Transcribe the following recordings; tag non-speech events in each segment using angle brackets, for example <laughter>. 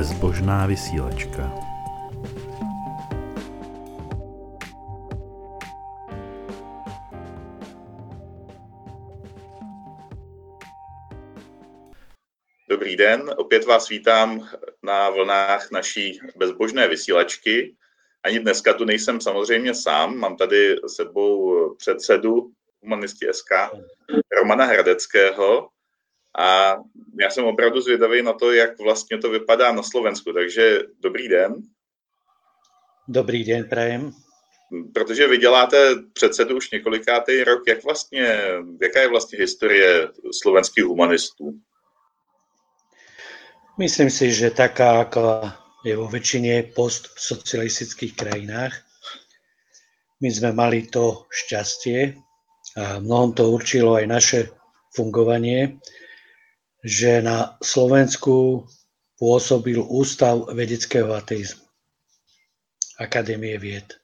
Bezbožná vysílačka. Dobrý den, opět vás vítám na vlnách naší bezbožné vysílačky. Ani dneska tu nejsem samozřejmě sám, mám tady sebou předsedu Humanisti SK Romana Hradeckého a já jsem opravdu zvědavý na to, jak vlastně to vypadá na Slovensku. Takže dobrý den. Dobrý den, prajem. Protože vy děláte předsedu už několikátý rok, jak vlastně, jaká je vlastně historie slovenských humanistů? Myslím si, že taká, ako je vo väčšine postsocialistických krajinách. My sme mali to šťastie a mnohom to určilo aj naše fungovanie, že na Slovensku pôsobil Ústav vedeckého ateizmu, Akadémie vied.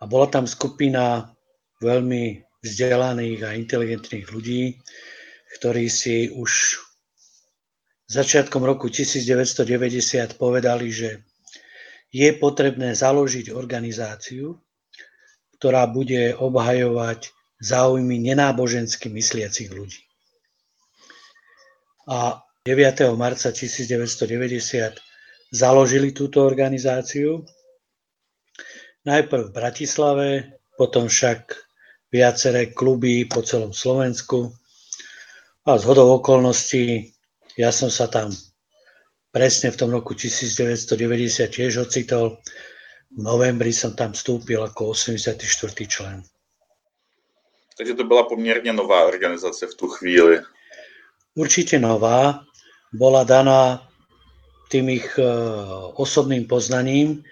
A bola tam skupina veľmi vzdelaných a inteligentných ľudí, ktorí si už začiatkom roku 1990 povedali, že je potrebné založiť organizáciu, ktorá bude obhajovať záujmy nenábožensky mysliacich ľudí. A 9. marca 1990 založili túto organizáciu. Najprv v Bratislave, potom však viaceré kluby po celom Slovensku. A z hodou okolností ja som sa tam presne v tom roku 1990 tiež ocitol. V novembri som tam vstúpil ako 84. člen. Takže to byla poměrně nová organizace v tu chvíli. Určite nová. Bola daná tým ich e, osobným poznaním,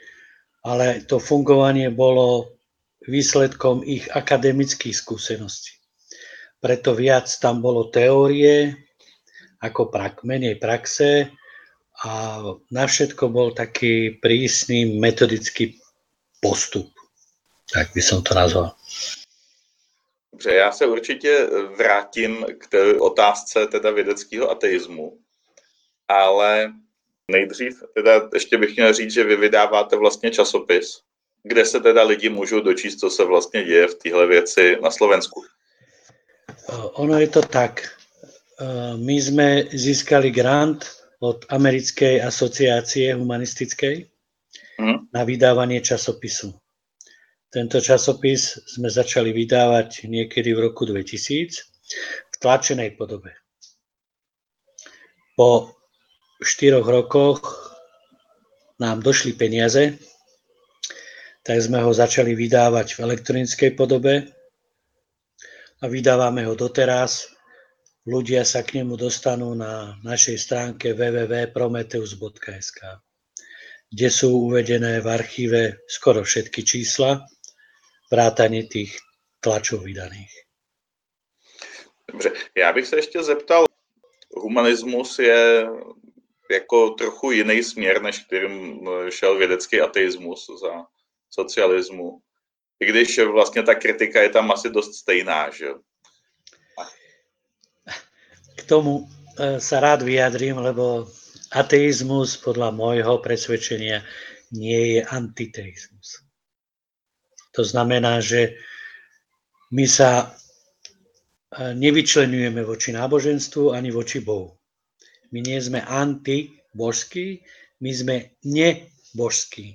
ale to fungovanie bolo výsledkom ich akademických skúseností. Preto viac tam bolo teórie, ako prak, menej praxe a na všetko bol taký prísny metodický postup. Tak by som to nazval. Dobře, já se určitě vrátím k té otázce teda vědeckého ateismu, ale nejdřív teda ještě bych měl říct, že vy vydáváte vlastně časopis, kde se teda lidi můžou dočíst, co se vlastně děje v téhle věci na Slovensku. Ono je to tak. Eh, my sme získali grant od Americkej asociácie humanistickej mm. na vydávanie časopisu. Tento časopis sme začali vydávať niekedy v roku 2000 v tlačenej podobe. Po štyroch rokoch nám došli peniaze, tak sme ho začali vydávať v elektronickej podobe a vydávame ho doteraz ľudia sa k nemu dostanú na našej stránke www.prometeus.sk, kde sú uvedené v archíve skoro všetky čísla, vrátane tých tlačov vydaných. Dobře, já bych se ještě zeptal, humanismus je jako trochu jiný směr, než kterým šel vědecký ateismus za socialismu. I když vlastně ta kritika je tam asi dost stejná, že k tomu e, sa rád vyjadrím, lebo ateizmus podľa môjho presvedčenia nie je antiteizmus. To znamená, že my sa e, nevyčlenujeme voči náboženstvu ani voči Bohu. My nie sme antibožskí, my sme nebožskí,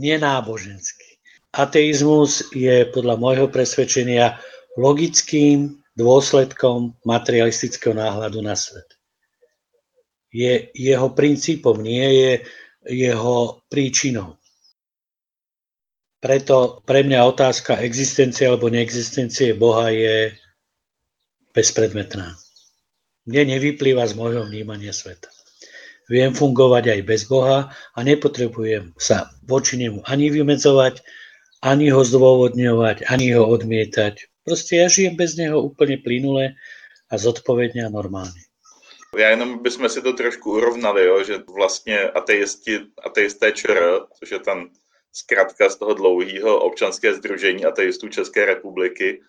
nenáboženskí. Ateizmus je podľa môjho presvedčenia logickým dôsledkom materialistického náhľadu na svet. Je jeho princípom, nie je jeho príčinou. Preto pre mňa otázka existencie alebo neexistencie Boha je bezpredmetná. Mne nevyplýva z môjho vnímania sveta. Viem fungovať aj bez Boha a nepotrebujem sa voči nemu ani vymedzovať, ani ho zdôvodňovať, ani ho odmietať. Proste ja žijem bez něho úplně plynule a zodpovědně a normálně. Já jenom bychom si to trošku urovnali, jo, že vlastně ateisti, ateisté ČR, což je tam zkrátka z toho dlouhého občanské združení ateistů České republiky,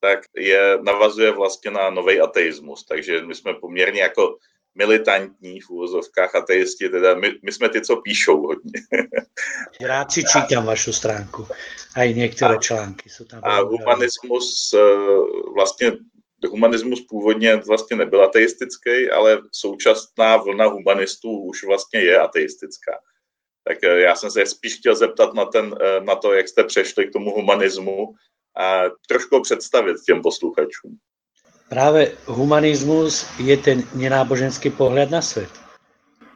tak je, navazuje vlastně na nový ateismus. Takže my jsme poměrně jako militantní v úvozovkách ateisti, teda my, my jsme ty, co píšou hodně. <laughs> Rád si čítam vašu stránku, aj niektoré články sú tam. A humanismus, vlastně humanismus původně vlastně nebyl ateistický, ale současná vlna humanistů už vlastně je ateistická. Tak já jsem se spíš chtěl zeptat na, ten, na to, jak jste přešli k tomu humanismu a trošku představit těm posluchačům. Práve humanizmus je ten nenáboženský pohľad na svet.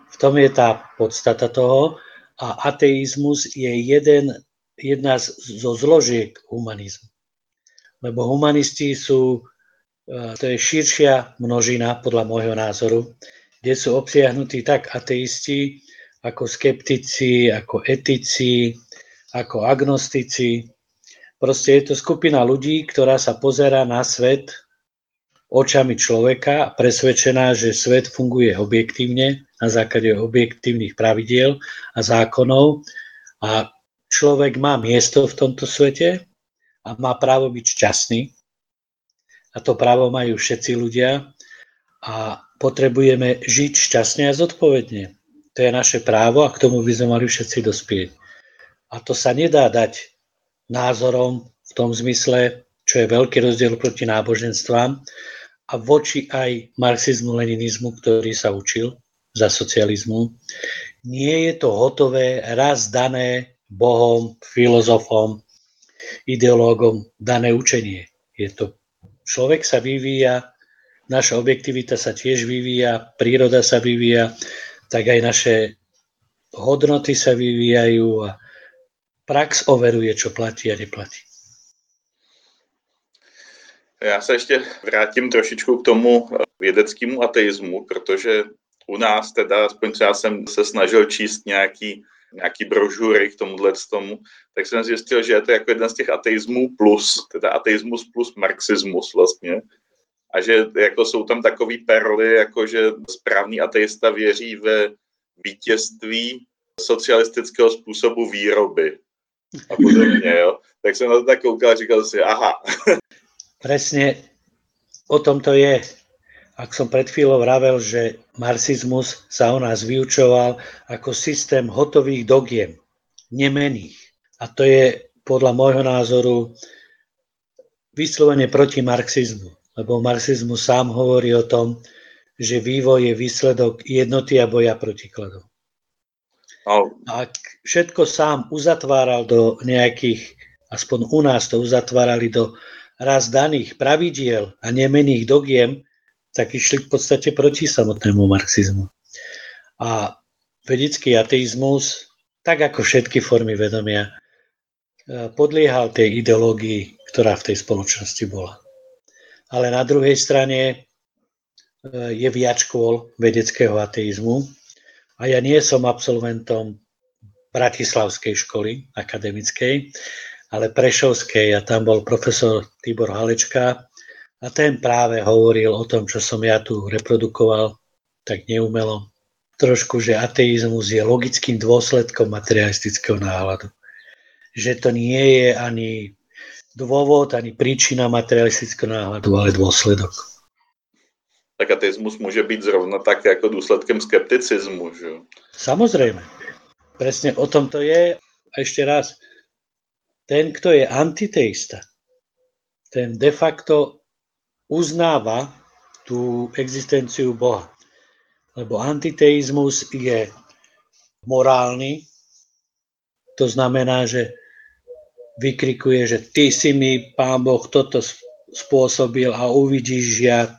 V tom je tá podstata toho a ateizmus je jeden, jedna zo zložiek humanizmu. Lebo humanisti sú, e, to je širšia množina podľa môjho názoru, kde sú obsiahnutí tak ateisti, ako skeptici, ako etici, ako agnostici. Proste je to skupina ľudí, ktorá sa pozera na svet očami človeka, presvedčená, že svet funguje objektívne na základe objektívnych pravidiel a zákonov a človek má miesto v tomto svete a má právo byť šťastný. A to právo majú všetci ľudia a potrebujeme žiť šťastne a zodpovedne. To je naše právo a k tomu by sme mali všetci dospieť. A to sa nedá dať názorom v tom zmysle, čo je veľký rozdiel proti náboženstvám, a voči aj marxizmu, leninizmu, ktorý sa učil za socializmu. Nie je to hotové, raz dané Bohom, filozofom, ideológom dané učenie. Je to, človek sa vyvíja, naša objektivita sa tiež vyvíja, príroda sa vyvíja, tak aj naše hodnoty sa vyvíjajú a prax overuje, čo platí a neplatí. Já se ještě vrátím trošičku k tomu vědeckému ateismu, protože u nás teda, aspoň třeba jsem se snažil číst nějaký, nějaký brožury k tomuhle tomu, tak jsem zjistil, že je to jako jeden z těch ateismů plus, teda ateismus plus marxismus vlastně. A že jako jsou tam takový perly, jako že správný ateista věří ve vítězství socialistického způsobu výroby a podobně, jo. Tak jsem na to tak koukal a říkal si, aha, <laughs> Presne o tom to je. Ak som pred chvíľou vravel, že marxizmus sa o nás vyučoval ako systém hotových dogiem, nemených. A to je podľa môjho názoru vyslovene proti marxizmu. Lebo marxizmus sám hovorí o tom, že vývoj je výsledok jednoty a boja protikladov. Ak všetko sám uzatváral do nejakých, aspoň u nás to uzatvárali do raz daných pravidiel a nemených dogiem, tak išli v podstate proti samotnému marxizmu. A vedický ateizmus, tak ako všetky formy vedomia, e, podliehal tej ideológii, ktorá v tej spoločnosti bola. Ale na druhej strane e, je viac škôl vedeckého ateizmu a ja nie som absolventom Bratislavskej školy akademickej, ale Prešovskej a tam bol profesor Tibor Halečka a ten práve hovoril o tom, čo som ja tu reprodukoval tak neumelo. Trošku, že ateizmus je logickým dôsledkom materialistického náhľadu. Že to nie je ani dôvod, ani príčina materialistického náhľadu, ale dôsledok. Tak ateizmus môže byť zrovna tak ako dôsledkem skepticizmu, že? Samozrejme. Presne o tom to je. A ešte raz, ten, kto je antiteista, ten de facto uznáva tú existenciu Boha. Lebo antiteizmus je morálny, to znamená, že vykrikuje, že ty si mi, pán Boh, toto spôsobil a uvidíš, ja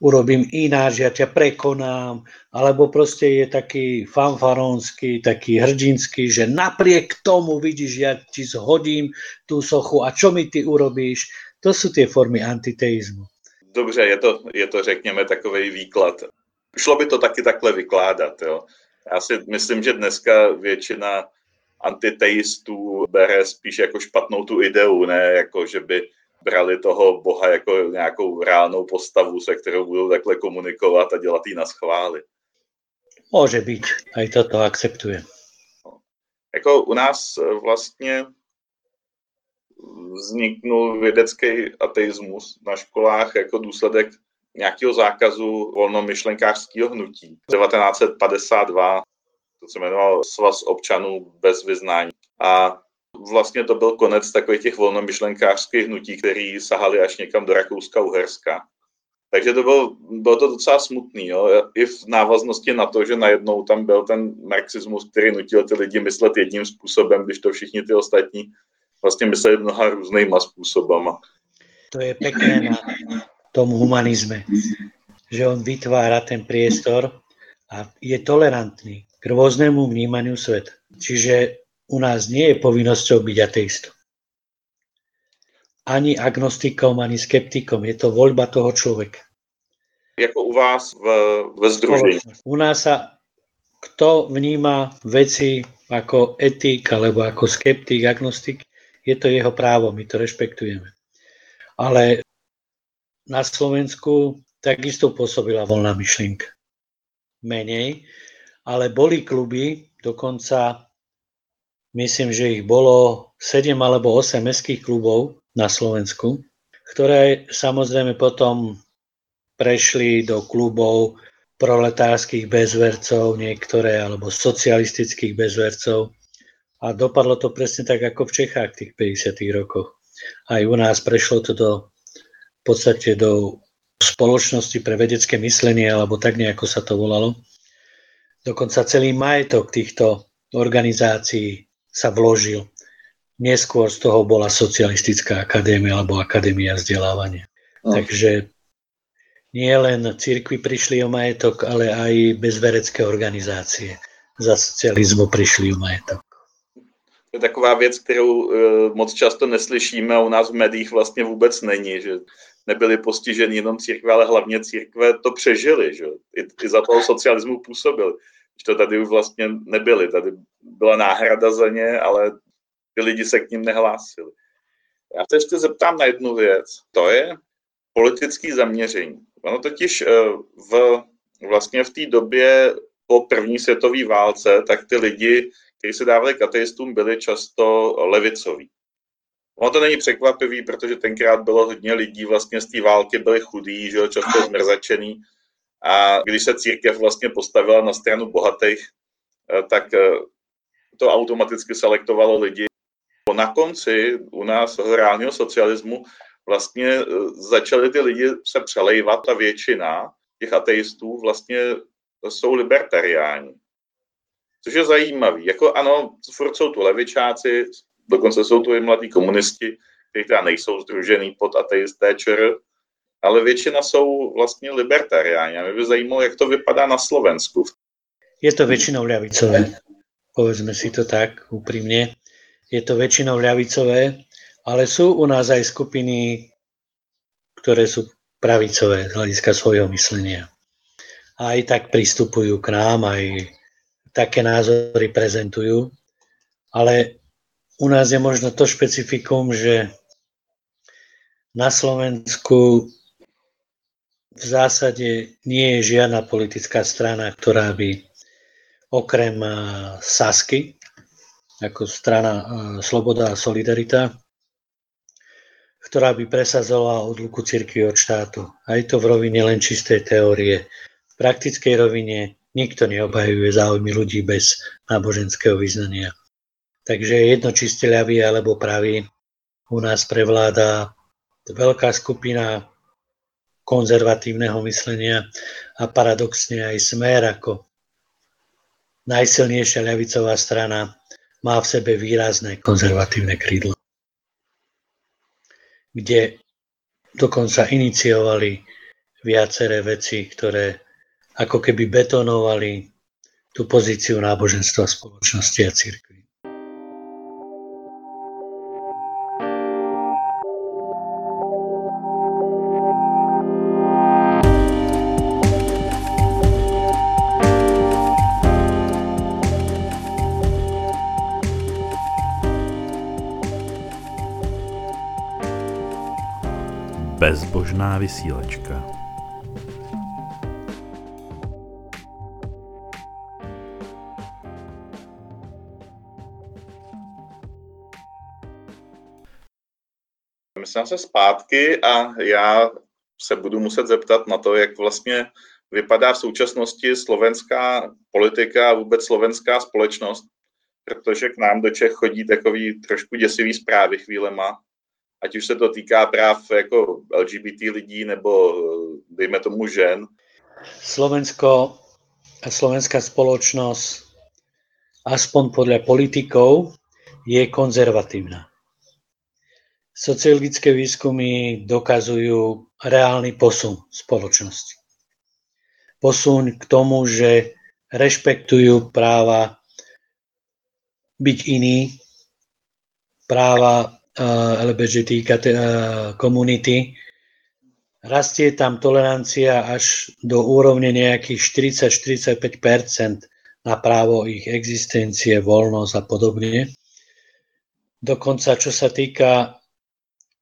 urobím ináč, ja ťa prekonám, alebo proste je taký fanfaronský, taký hrdinský, že napriek tomu vidíš, ja ti zhodím tú sochu a čo mi ty urobíš, to sú tie formy antiteizmu. Dobře, je to, je to řekněme takový výklad. Šlo by to taky takhle vykládat. Jo. Já si myslím, že dneska většina antiteistů bere spíš jako špatnou tu ideu, ne jako, že by brali toho Boha jako nějakou reálnou postavu, se kterou budou takhle komunikovat a dělat jí na schvály. Může být, a to to akceptuje. Jako u nás vlastně vzniknul vědecký ateismus na školách jako důsledek nějakého zákazu volnomyšlenkářského hnutí. 1952 to se jmenoval Svaz občanů bez vyznání. A vlastně to byl konec takových těch volnomyšlenkářských hnutí, který sahali až někam do Rakouska-Uherska. Takže to bylo, bylo to docela smutný, jo? i v návaznosti na to, že najednou tam byl ten marxismus, který nutil ty lidi myslet jedním způsobem, když to všichni ty ostatní vlastně mysleli mnoha různýma způsobama. To je pekné na tom humanizme, že on vytvára ten priestor a je tolerantný k rôznemu vnímaniu sveta. Čiže u nás nie je povinnosťou byť ateistom. Ani agnostikom, ani skeptikom. Je to voľba toho človeka. Jako u vás v, ve združení. U nás sa kto vníma veci ako etik alebo ako skeptik, agnostik, je to jeho právo, my to rešpektujeme. Ale na Slovensku takisto pôsobila voľná myšlienka. Menej, ale boli kluby, dokonca myslím, že ich bolo 7 alebo 8 mestských klubov na Slovensku, ktoré samozrejme potom prešli do klubov proletárskych bezvercov niektoré, alebo socialistických bezvercov. A dopadlo to presne tak, ako v Čechách v tých 50. rokoch. Aj u nás prešlo to do, v podstate do spoločnosti pre vedecké myslenie, alebo tak nejako sa to volalo. Dokonca celý majetok týchto organizácií sa vložil. Neskôr z toho bola socialistická akadémia alebo akadémia vzdelávania. No. Takže nie len cirkvi prišli o majetok, ale aj bezverecké organizácie za socializmu prišli o majetok. To je taková věc, kterou e, moc často neslyšíme a u nás v médiích vlastně vůbec není, že nebyly postiženy jenom církve, ale hlavně církve to přežili, že I, i za toho socialismu působili. Když to tady už vlastně nebyly, tady byla náhrada za ně, ale ty lidi se k ním nehlásili. Já se ještě zeptám na jednu věc. To je politické zaměření. Ono totiž eh, v, vlastně v té době po první světové válce, tak ty lidi, kteří se dávali k ateistům, byli často levicoví. Ono to není překvapivý, protože tenkrát bylo hodně lidí vlastně z té války byli chudí, že často zmrzačený. A když se církev vlastně postavila na stranu bohatých, eh, tak eh, to automaticky selektovalo lidi. Na konci u nás reálního socialismu vlastně e, začaly ty lidi se přelejvat a většina těch ateistů vlastně jsou libertariáni. Což je zajímavý. Jako ano, furt jsou tu levičáci, dokonce jsou tu i mladí komunisti, kteří teda nejsou združený pod ateisté ČR, ale většina jsou vlastně libertariáni. A mě by zajímalo, jak to vypadá na Slovensku. Je to väčšinou ľavicové, povedzme si to tak úprimne. Je to väčšinou ľavicové, ale sú u nás aj skupiny, ktoré sú pravicové z hľadiska svojho myslenia. A aj tak pristupujú k nám, aj také názory prezentujú. Ale u nás je možno to špecifikum, že na Slovensku v zásade nie je žiadna politická strana, ktorá by okrem Sasky, ako strana Sloboda a Solidarita, ktorá by presadzovala odluku cirkvi od štátu. Aj to v rovine len čistej teórie. V praktickej rovine nikto neobhajuje záujmy ľudí bez náboženského vyznania. Takže jedno čiste ľavý alebo pravý. U nás prevláda veľká skupina konzervatívneho myslenia a paradoxne aj smer ako najsilnejšia ľavicová strana má v sebe výrazné konzervatívne krídlo kde dokonca iniciovali viaceré veci, ktoré ako keby betonovali tú pozíciu náboženstva, spoločnosti a církvy. Bezbožná vysílačka. Myslím se zpátky a já se budu muset zeptat na to, jak vlastně vypadá v současnosti slovenská politika a vůbec slovenská společnost, protože k nám do Čech chodí takový trošku děsivý zprávy chvílema, ať už se to týká práv jako LGBT lidí nebo dejme tomu žen. Slovensko a slovenská spoločnosť, aspoň podľa politikov, je konzervatívna. Sociologické výskumy dokazujú reálny posun spoločnosti. Posun k tomu, že rešpektujú práva byť iný, práva eh, uh, eh, komunity. Rastie tam tolerancia až do úrovne nejakých 40-45 na právo ich existencie, voľnosť a podobne. Dokonca, čo sa týka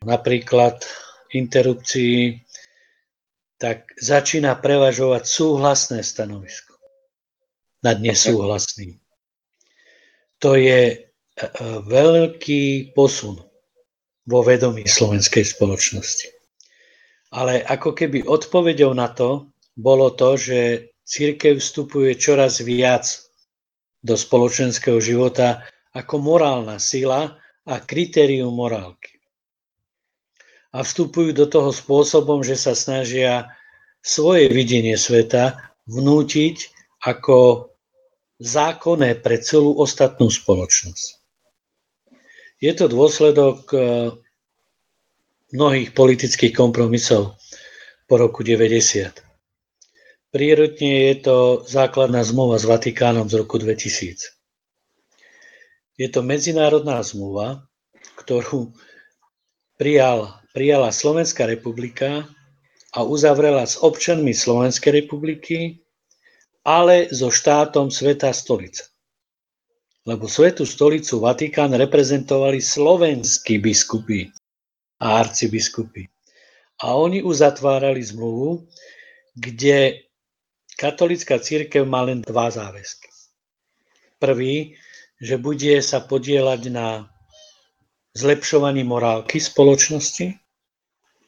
napríklad interrupcií, tak začína prevažovať súhlasné stanovisko nad nesúhlasným. To je e, e, veľký posun vo vedomí slovenskej spoločnosti. Ale ako keby odpovedou na to bolo to, že církev vstupuje čoraz viac do spoločenského života ako morálna sila a kritérium morálky. A vstupujú do toho spôsobom, že sa snažia svoje videnie sveta vnútiť ako zákonné pre celú ostatnú spoločnosť. Je to dôsledok e, mnohých politických kompromisov po roku 90. Prírodne je to základná zmluva s Vatikánom z roku 2000. Je to medzinárodná zmluva, ktorú prijal, prijala Slovenská republika a uzavrela s občanmi Slovenskej republiky, ale so štátom Sveta stolica. Lebo Svetú stolicu Vatikán reprezentovali slovenskí biskupy a arcibiskupy. A oni uzatvárali zmluvu, kde katolická církev má len dva záväzky. Prvý, že bude sa podielať na zlepšovaní morálky spoločnosti,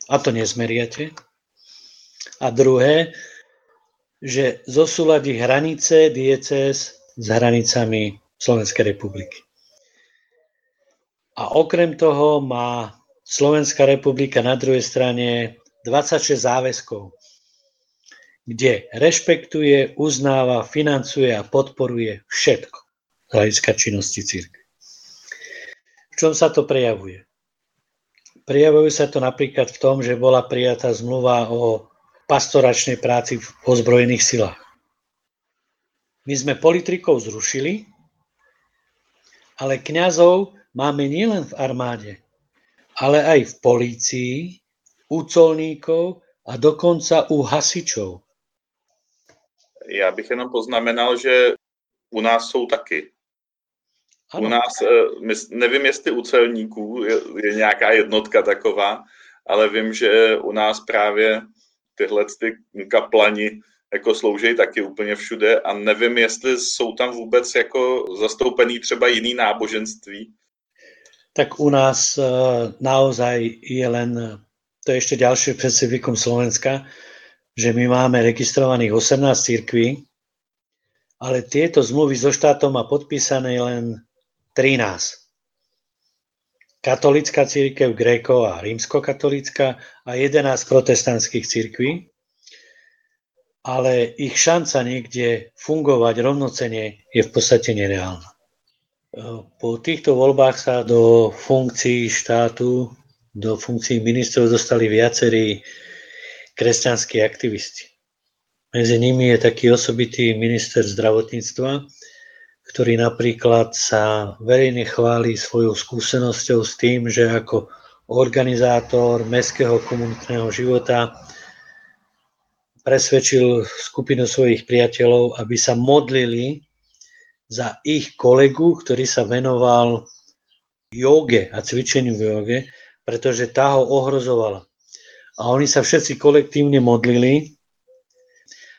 a to nezmeriate. A druhé, že zosúladí hranice diecéz s hranicami Slovenskej republiky. A okrem toho má Slovenská republika na druhej strane 26 záväzkov, kde rešpektuje, uznáva, financuje a podporuje všetko z hľadiska činnosti církve. V čom sa to prejavuje? Prejavuje sa to napríklad v tom, že bola prijatá zmluva o pastoračnej práci v ozbrojených silách. My sme politikov zrušili, ale kňazov máme nielen v armáde, ale aj v polícii, u colníkov a dokonca u hasičov. Já bych jenom poznamenal, že u nás jsou taky ano. U nás, eh, nevím, jestli u celníků je, je nějaká jednotka taková, ale vím, že u nás právě tyhle ty kaplani jako slouží taky úplně všude a nevím, jestli jsou tam vůbec jako zastoupený třeba jiný náboženství. Tak u nás uh, naozaj je len, to je ešte ďalšie <laughs> specifikum Slovenska, že my máme registrovaných 18 církví, ale tieto zmluvy so štátom má podpísané len 13. Katolická církev, gréko a rímskokatolická a 11 protestantských církví, ale ich šanca niekde fungovať rovnocene je v podstate nereálna. Po týchto voľbách sa do funkcií štátu, do funkcií ministrov dostali viacerí kresťanskí aktivisti. Medzi nimi je taký osobitý minister zdravotníctva, ktorý napríklad sa verejne chváli svojou skúsenosťou s tým, že ako organizátor mestského komunitného života presvedčil skupinu svojich priateľov, aby sa modlili za ich kolegu, ktorý sa venoval joge a cvičeniu v joge, pretože tá ho ohrozovala. A oni sa všetci kolektívne modlili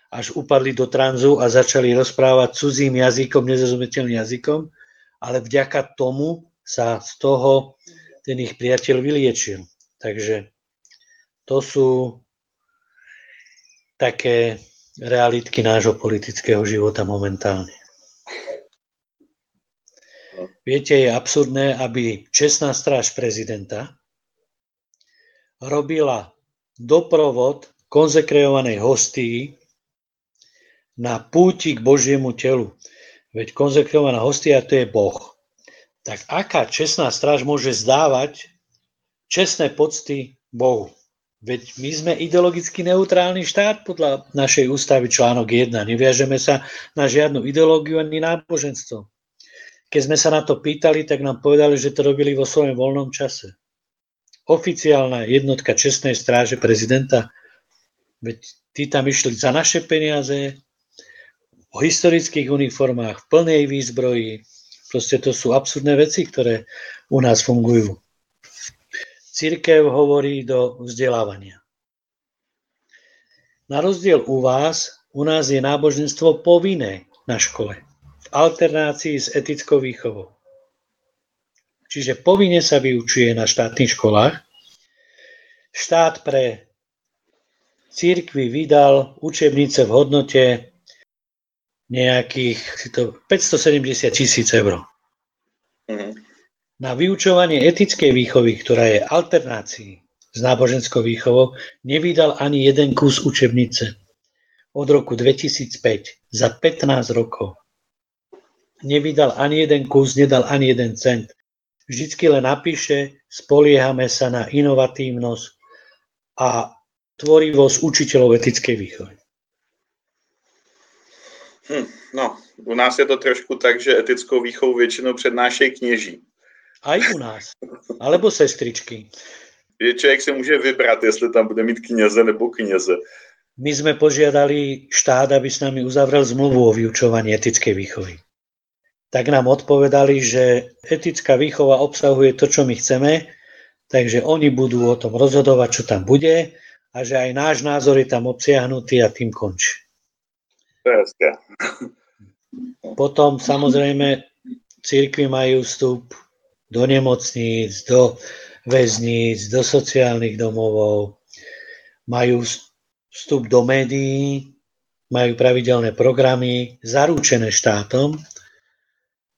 až upadli do tranzu a začali rozprávať cudzím jazykom, nezrozumiteľným jazykom, ale vďaka tomu sa z toho ten ich priateľ vyliečil. Takže to sú také realitky nášho politického života momentálne. Viete, je absurdné, aby čestná stráž prezidenta robila doprovod konzekreovanej hostii na púti k Božiemu telu. Veď konzekrovaná hostia to je Boh. Tak aká čestná stráž môže zdávať čestné pocty Bohu? Veď my sme ideologicky neutrálny štát podľa našej ústavy článok 1. Neviažeme sa na žiadnu ideológiu ani náboženstvo. Keď sme sa na to pýtali, tak nám povedali, že to robili vo svojom voľnom čase. Oficiálna jednotka čestnej stráže prezidenta, veď tí tam išli za naše peniaze, v historických uniformách, v plnej výzbroji. Proste to sú absurdné veci, ktoré u nás fungujú. Církev hovorí do vzdelávania. Na rozdiel u vás, u nás je náboženstvo povinné na škole, v alternácii s etickou výchovou. Čiže povinne sa vyučuje na štátnych školách. Štát pre církvy vydal učebnice v hodnote nejakých 570 tisíc eur. Mm-hmm na vyučovanie etickej výchovy, ktorá je alternácií s náboženskou výchovou, nevydal ani jeden kus učebnice. Od roku 2005, za 15 rokov. Nevydal ani jeden kus, nedal ani jeden cent. Vždycky len napíše, spoliehame sa na inovatívnosť a tvorivosť učiteľov etickej výchovy. Hm, no, u nás je to trošku tak, že etickou výchovu většinou přednášejí kněží. Aj u nás. Alebo sestričky. Je člověk si může vybrat, jestli tam bude mít kněze nebo kněze. My sme požiadali štát, aby s nami uzavrel zmluvu o vyučovaní etickej výchovy. Tak nám odpovedali, že etická výchova obsahuje to, čo my chceme, takže oni budú o tom rozhodovať, čo tam bude a že aj náš názor je tam obsiahnutý a tým končí. Potom samozrejme církvy majú vstup do nemocníc, do väzníc, do sociálnych domovov, majú vstup do médií, majú pravidelné programy zaručené štátom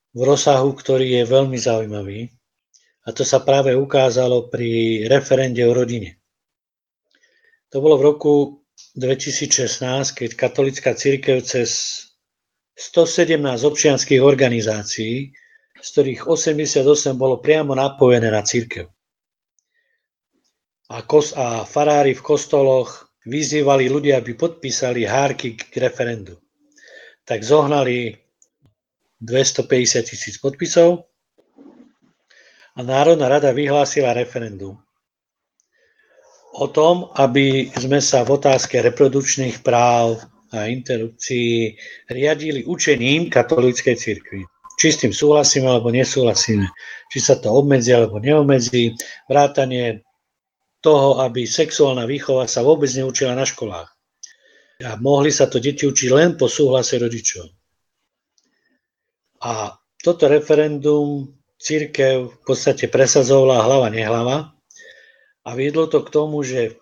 v rozsahu, ktorý je veľmi zaujímavý. A to sa práve ukázalo pri referende o rodine. To bolo v roku 2016, keď katolická církev cez 117 občianských organizácií z ktorých 88 bolo priamo napojené na církev. A, kos, a farári v kostoloch vyzývali ľudia, aby podpísali hárky k referendu. Tak zohnali 250 tisíc podpisov a Národná rada vyhlásila referendum o tom, aby sme sa v otázke reprodukčných práv a interrupcií riadili učením katolíckej cirkvi či s tým súhlasíme alebo nesúhlasíme, či sa to obmedzí alebo neobmedzí, vrátanie toho, aby sexuálna výchova sa vôbec neučila na školách. A mohli sa to deti učiť len po súhlase rodičov. A toto referendum církev v podstate presazovala hlava nehlava a viedlo to k tomu, že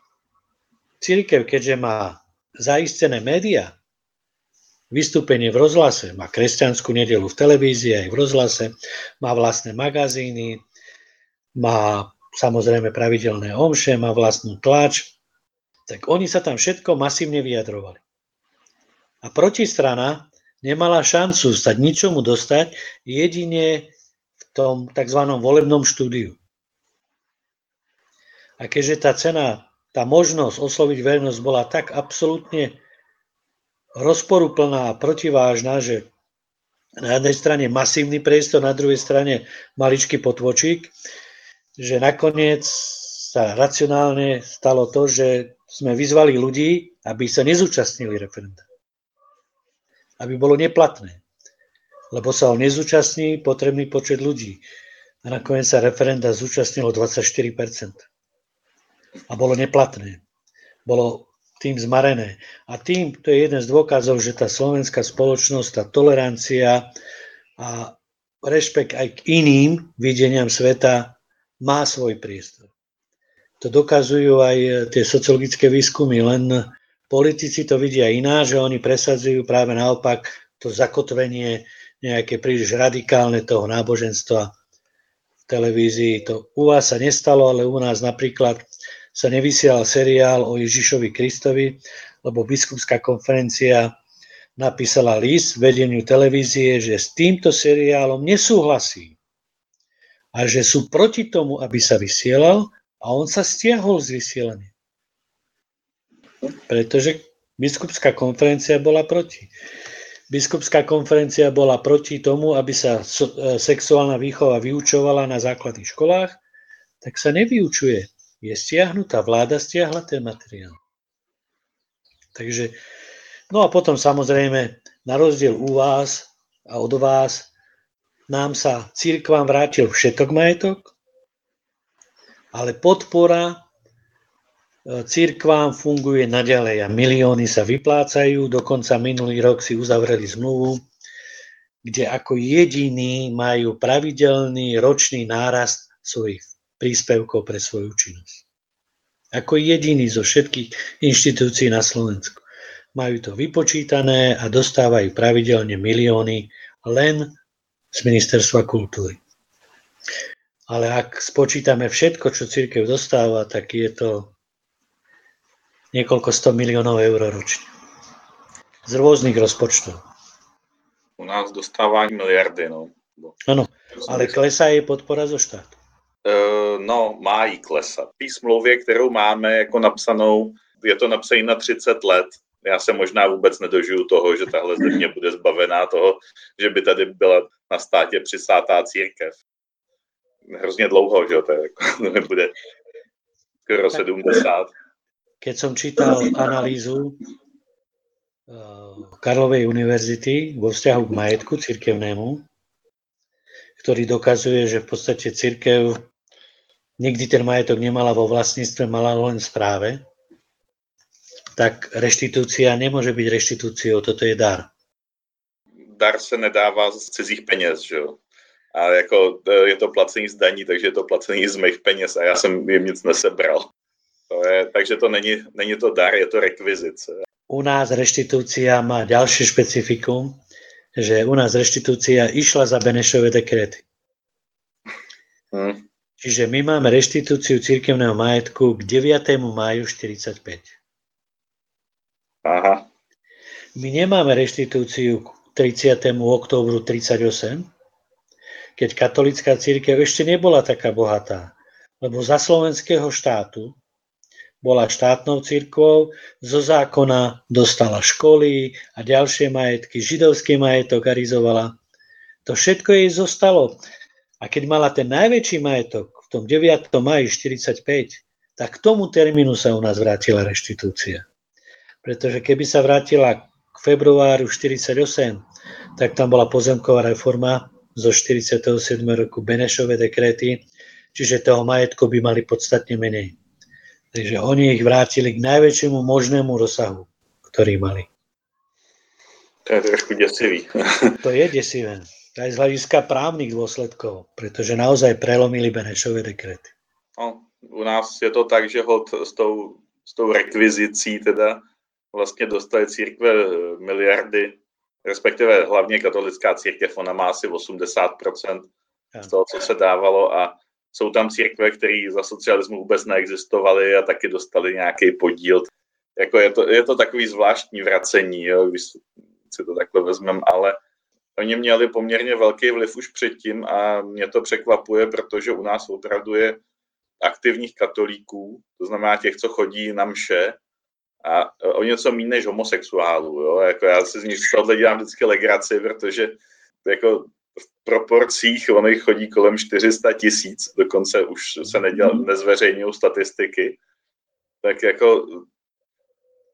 církev, keďže má zaistené médiá, vystúpenie v rozhlase, má kresťanskú nedelu v televízii aj v rozhlase, má vlastné magazíny, má samozrejme pravidelné omše, má vlastnú tlač, tak oni sa tam všetko masívne vyjadrovali. A protistrana nemala šancu sa ničomu dostať jedine v tom tzv. volebnom štúdiu. A keďže tá cena, tá možnosť osloviť verejnosť bola tak absolútne rozporuplná a protivážna, že na jednej strane masívny priestor, na druhej strane maličký potvočík, že nakoniec sa racionálne stalo to, že sme vyzvali ľudí, aby sa nezúčastnili referenda. Aby bolo neplatné. Lebo sa ho nezúčastní potrebný počet ľudí. A nakoniec sa referenda zúčastnilo 24%. A bolo neplatné. Bolo tým zmarené. A tým, to je jeden z dôkazov, že tá slovenská spoločnosť, tá tolerancia a rešpekt aj k iným videniam sveta má svoj priestor. To dokazujú aj tie sociologické výskumy. Len Politici to vidia iná, že oni presadzujú práve naopak to zakotvenie nejaké príliš radikálne toho náboženstva v televízii. To u vás sa nestalo, ale u nás napríklad sa nevysielal seriál o Ježišovi Kristovi, lebo biskupská konferencia napísala list vedeniu televízie, že s týmto seriálom nesúhlasí a že sú proti tomu, aby sa vysielal a on sa stiahol z vysielania. Pretože biskupská konferencia bola proti. Biskupská konferencia bola proti tomu, aby sa e, sexuálna výchova vyučovala na základných školách, tak sa nevyučuje. Je stiahnutá, vláda stiahla ten materiál. Takže, no a potom samozrejme, na rozdiel u vás a od vás, nám sa církvám vrátil všetok majetok, ale podpora e, církvám funguje naďalej a milióny sa vyplácajú. Dokonca minulý rok si uzavreli zmluvu, kde ako jediní majú pravidelný ročný nárast svojich príspevkov pre svoju činnosť. Ako jediní zo všetkých inštitúcií na Slovensku. Majú to vypočítané a dostávajú pravidelne milióny len z Ministerstva kultúry. Ale ak spočítame všetko, čo církev dostáva, tak je to niekoľko sto miliónov eur ročne. Z rôznych rozpočtov. U nás dostáva miliardy, no. Áno, ale klesá je podpora zo štátu. Uh, no, má i klesat. V té smlouvě, kterou máme jako napsanou, je to napsané na 30 let, já se možná vůbec nedožiju toho, že tahle země bude zbavená toho, že by tady byla na státě přisátá církev. Hrozně dlouho, že to, je, <laughs> to bude skoro 70. Keď som čítal analýzu eh, Karlovej univerzity vo vzťahu k majetku cirkevnému, ktorý dokazuje, že v podstate cirkev nikdy ten majetok nemala vo vlastníctve, mala len správe, tak reštitúcia nemôže byť reštitúciou, toto je dar. Dar se nedává z cizích peněz, že jo? A jako e, je to placení z daní, takže je to placení z mých peněz a já jsem jim nic nesebral. To je, takže to není, není to dar, je to rekvizice. U nás reštitúcia má ďalšie špecifikum, že u nás reštitúcia išla za Benešové dekrety. Hmm. Čiže my máme reštitúciu církevného majetku k 9. máju 45. Aha. My nemáme reštitúciu k 30. októbru 38, keď katolická církev ešte nebola taká bohatá, lebo za slovenského štátu bola štátnou církvou, zo zákona dostala školy a ďalšie majetky, židovský majetok arizovala. To všetko jej zostalo. A keď mala ten najväčší majetok v tom 9. maji 45, tak k tomu termínu sa u nás vrátila reštitúcia pretože keby sa vrátila k februáru 48, tak tam bola pozemková reforma zo 47. roku Benešové dekréty, čiže toho majetku by mali podstatne menej. Takže oni ich vrátili k najväčšiemu možnému rozsahu, ktorý mali. To je trošku desivý. to je desivé. Aj z hľadiska právnych dôsledkov, pretože naozaj prelomili Benešové dekrety. No, u nás je to tak, že hod s tou, s tou rekvizicí teda vlastně dostali církve eh, miliardy, respektive hlavně katolická církev, ona má asi 80% z toho, co se dávalo a jsou tam církve, které za socialismu vůbec neexistovaly a taky dostali nějaký podíl. Jako je, to, je to takový zvláštní vracení, jo, když si to takhle vezmeme, ale oni měli poměrně velký vliv už předtím a mě to překvapuje, protože u nás opravdu je aktivních katolíků, to znamená těch, co chodí na mše, a o něco méně než homosexuálů. Jo? Jako já si z nich z tohohle dělám vždycky legraci, protože jako v proporcích oni chodí kolem 400 tisíc, dokonce už se neděl, mhm. nezveřejňují statistiky. Tak jako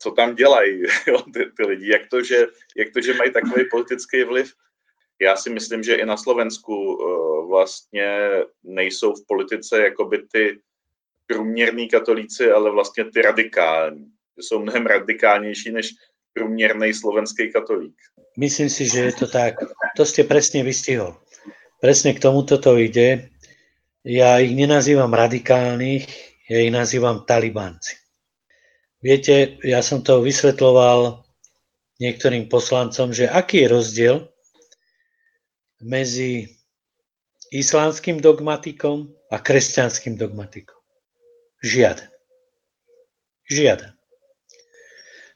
co tam dělají <laughs> jo, ty, ty lidi, jak to, že, jak to, že mají takový politický vliv. Já si myslím, že i na Slovensku uh, vlastně nejsou v politice jakoby ty průměrní katolíci, ale vlastně ty radikální jsou mnohem radikálnější než průměrný slovenský katolík. Myslím si, že je to tak. To ste presne vystihol. Presne k tomuto to ide. Ja ich nenazývam radikálnych, ja ich nazývam talibánci. Viete, ja som to vysvetloval niektorým poslancom, že aký je rozdiel medzi islámským dogmatikom a kresťanským dogmatikom. Žiaden. Žiaden.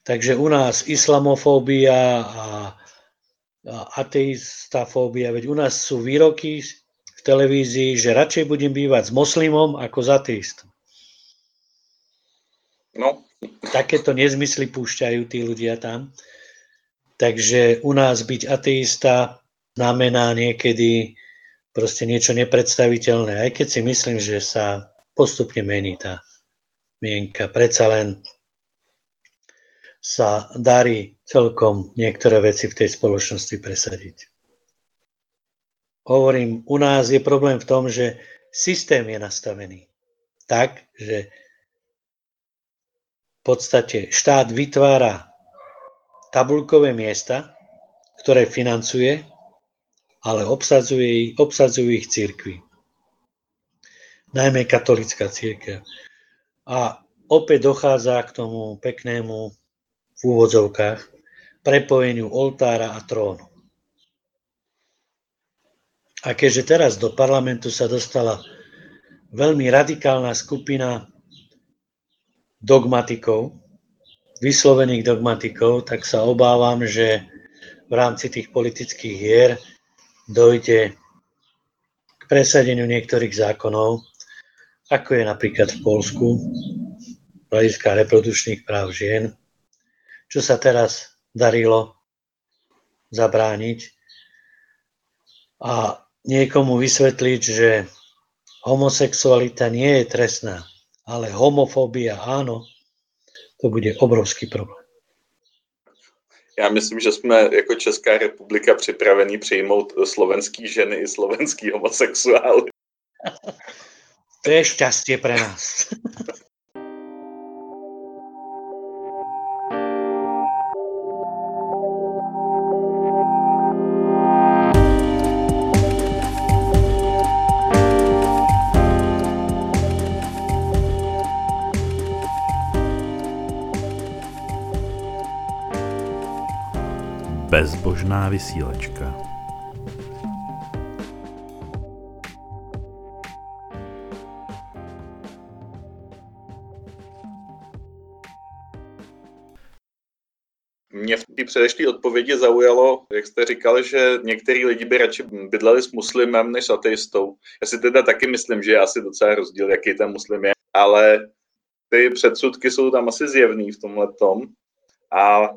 Takže u nás islamofóbia a, a ateistafóbia, veď u nás sú výroky v televízii, že radšej budem bývať s moslimom ako s ateistom. No. Takéto nezmysly púšťajú tí ľudia tam. Takže u nás byť ateista znamená niekedy proste niečo nepredstaviteľné, aj keď si myslím, že sa postupne mení tá mienka. Predsa len sa darí celkom niektoré veci v tej spoločnosti presadiť. Hovorím, u nás je problém v tom, že systém je nastavený tak, že v podstate štát vytvára tabulkové miesta, ktoré financuje, ale obsadzuje, obsadzujú ich církvy. Najmä katolická církev. A opäť dochádza k tomu peknému v úvodzovkách prepojeniu oltára a trónu. A keďže teraz do parlamentu sa dostala veľmi radikálna skupina dogmatikov, vyslovených dogmatikov, tak sa obávam, že v rámci tých politických hier dojde k presadeniu niektorých zákonov, ako je napríklad v Polsku, hľadiska reprodukčných práv žien, čo sa teraz darilo zabrániť a niekomu vysvetliť, že homosexualita nie je trestná, ale homofóbia áno, to bude obrovský problém. Já myslím, že jsme jako Česká republika připraveni přijmout slovenský ženy i slovenský homosexuály. To je šťastie pre nás. <laughs> Bezbožná vysílačka. Mě v té předešlé odpovědi zaujalo, jak jste říkal, že některý lidi by radši bydleli s muslimem než s ateistou. Já si teda taky myslím, že je asi docela rozdíl, jaký ten muslim je, ale ty předsudky jsou tam asi zjevný v tomhle tom. A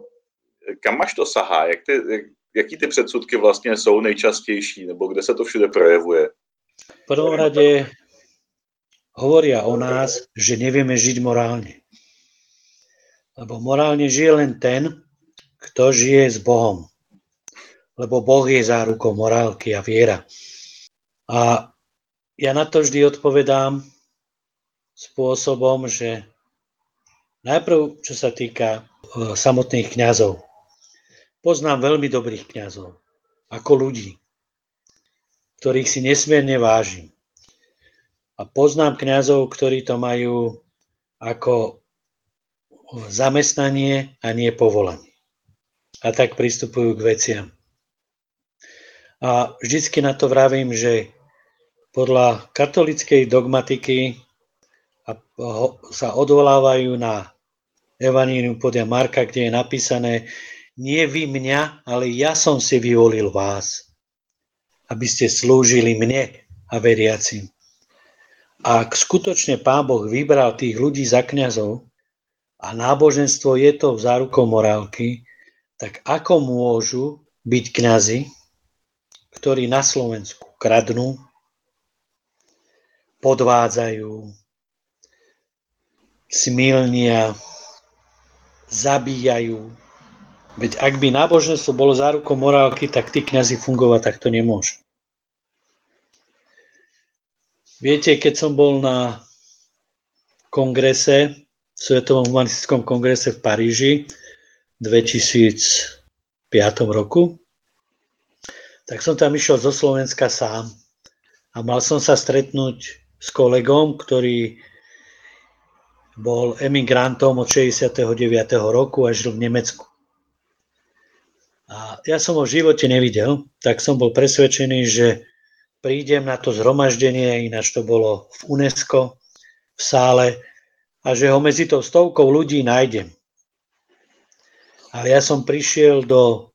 kam až to sahá? Jak ty, jak, jaký ty předsudky vlastně jsou nejčastější, nebo kde se to všude projevuje? V prvom rade hovoria o nás, že nevieme žiť morálne. Lebo morálne žije len ten, kto žije s Bohom. Lebo Boh je zárukou morálky a viera. A ja na to vždy odpovedám spôsobom, že najprv, čo sa týka e, samotných kňazov. Poznám veľmi dobrých kňazov, ako ľudí, ktorých si nesmierne vážim. A poznám kňazov, ktorí to majú ako zamestnanie a nie povolanie. A tak pristupujú k veciam. A vždycky na to vravím, že podľa katolickej dogmatiky sa odvolávajú na Evanílium podľa Marka, kde je napísané, nie vy mňa, ale ja som si vyvolil vás, aby ste slúžili mne a veriacim. Ak skutočne Pán Boh vybral tých ľudí za kňazov a náboženstvo je to v zárukou morálky, tak ako môžu byť kňazi, ktorí na Slovensku kradnú, podvádzajú, smilnia, zabíjajú, Veď ak by náboženstvo bolo zárukou morálky, tak tí kňazi fungovať takto nemôžu. Viete, keď som bol na kongrese, Svetovom humanistickom kongrese v Paríži v 2005 roku, tak som tam išiel zo Slovenska sám a mal som sa stretnúť s kolegom, ktorý bol emigrantom od 69. roku a žil v Nemecku. A ja som ho v živote nevidel, tak som bol presvedčený, že prídem na to zhromaždenie, ináč to bolo v UNESCO, v sále, a že ho medzi tou stovkou ľudí nájdem. Ale ja som prišiel do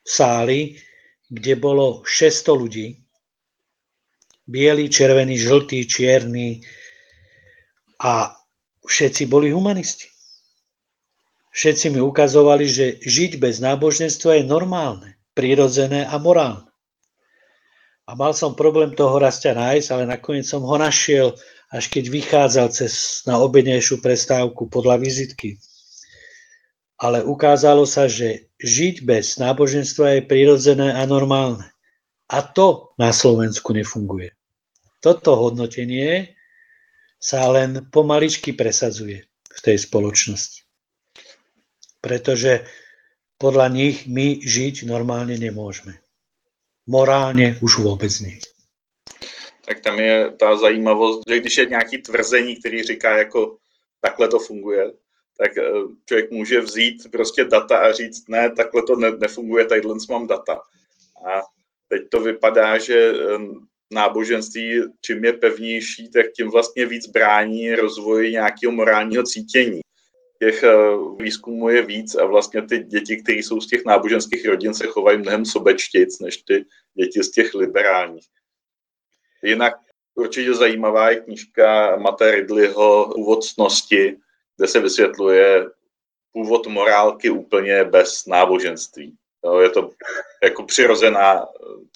sály, kde bolo 600 ľudí. Bielý, červený, žltý, čierny a všetci boli humanisti. Všetci mi ukazovali, že žiť bez náboženstva je normálne, prirodzené a morálne. A mal som problém toho rastia nájsť, ale nakoniec som ho našiel, až keď vychádzal cez na obednejšiu prestávku podľa vizitky. Ale ukázalo sa, že žiť bez náboženstva je prirodzené a normálne. A to na Slovensku nefunguje. Toto hodnotenie sa len pomaličky presadzuje v tej spoločnosti pretože podľa nich my žiť normálne nemôžeme. Morálně už vůbec nie. Tak tam je ta zajímavost, že když je nějaký tvrzení, který říká jako takhle to funguje, tak eh, člověk může vzít prostě data a říct, ne, takhle to ne, nefunguje, tadyhle mám data. A teď to vypadá, že náboženství, čím je pevnější, tak tím vlastně víc brání rozvoji nějakého morálního cítění těch eh, výzkumů je víc a vlastně ty děti, které jsou z těch náboženských rodin, se chovají mnohem sobečtic než ty děti z těch liberálních. Jinak určitě zajímavá je knížka Mata Ridleyho Původ cnosti, kde se vysvětluje původ morálky úplně bez náboženství. je to jako přirozená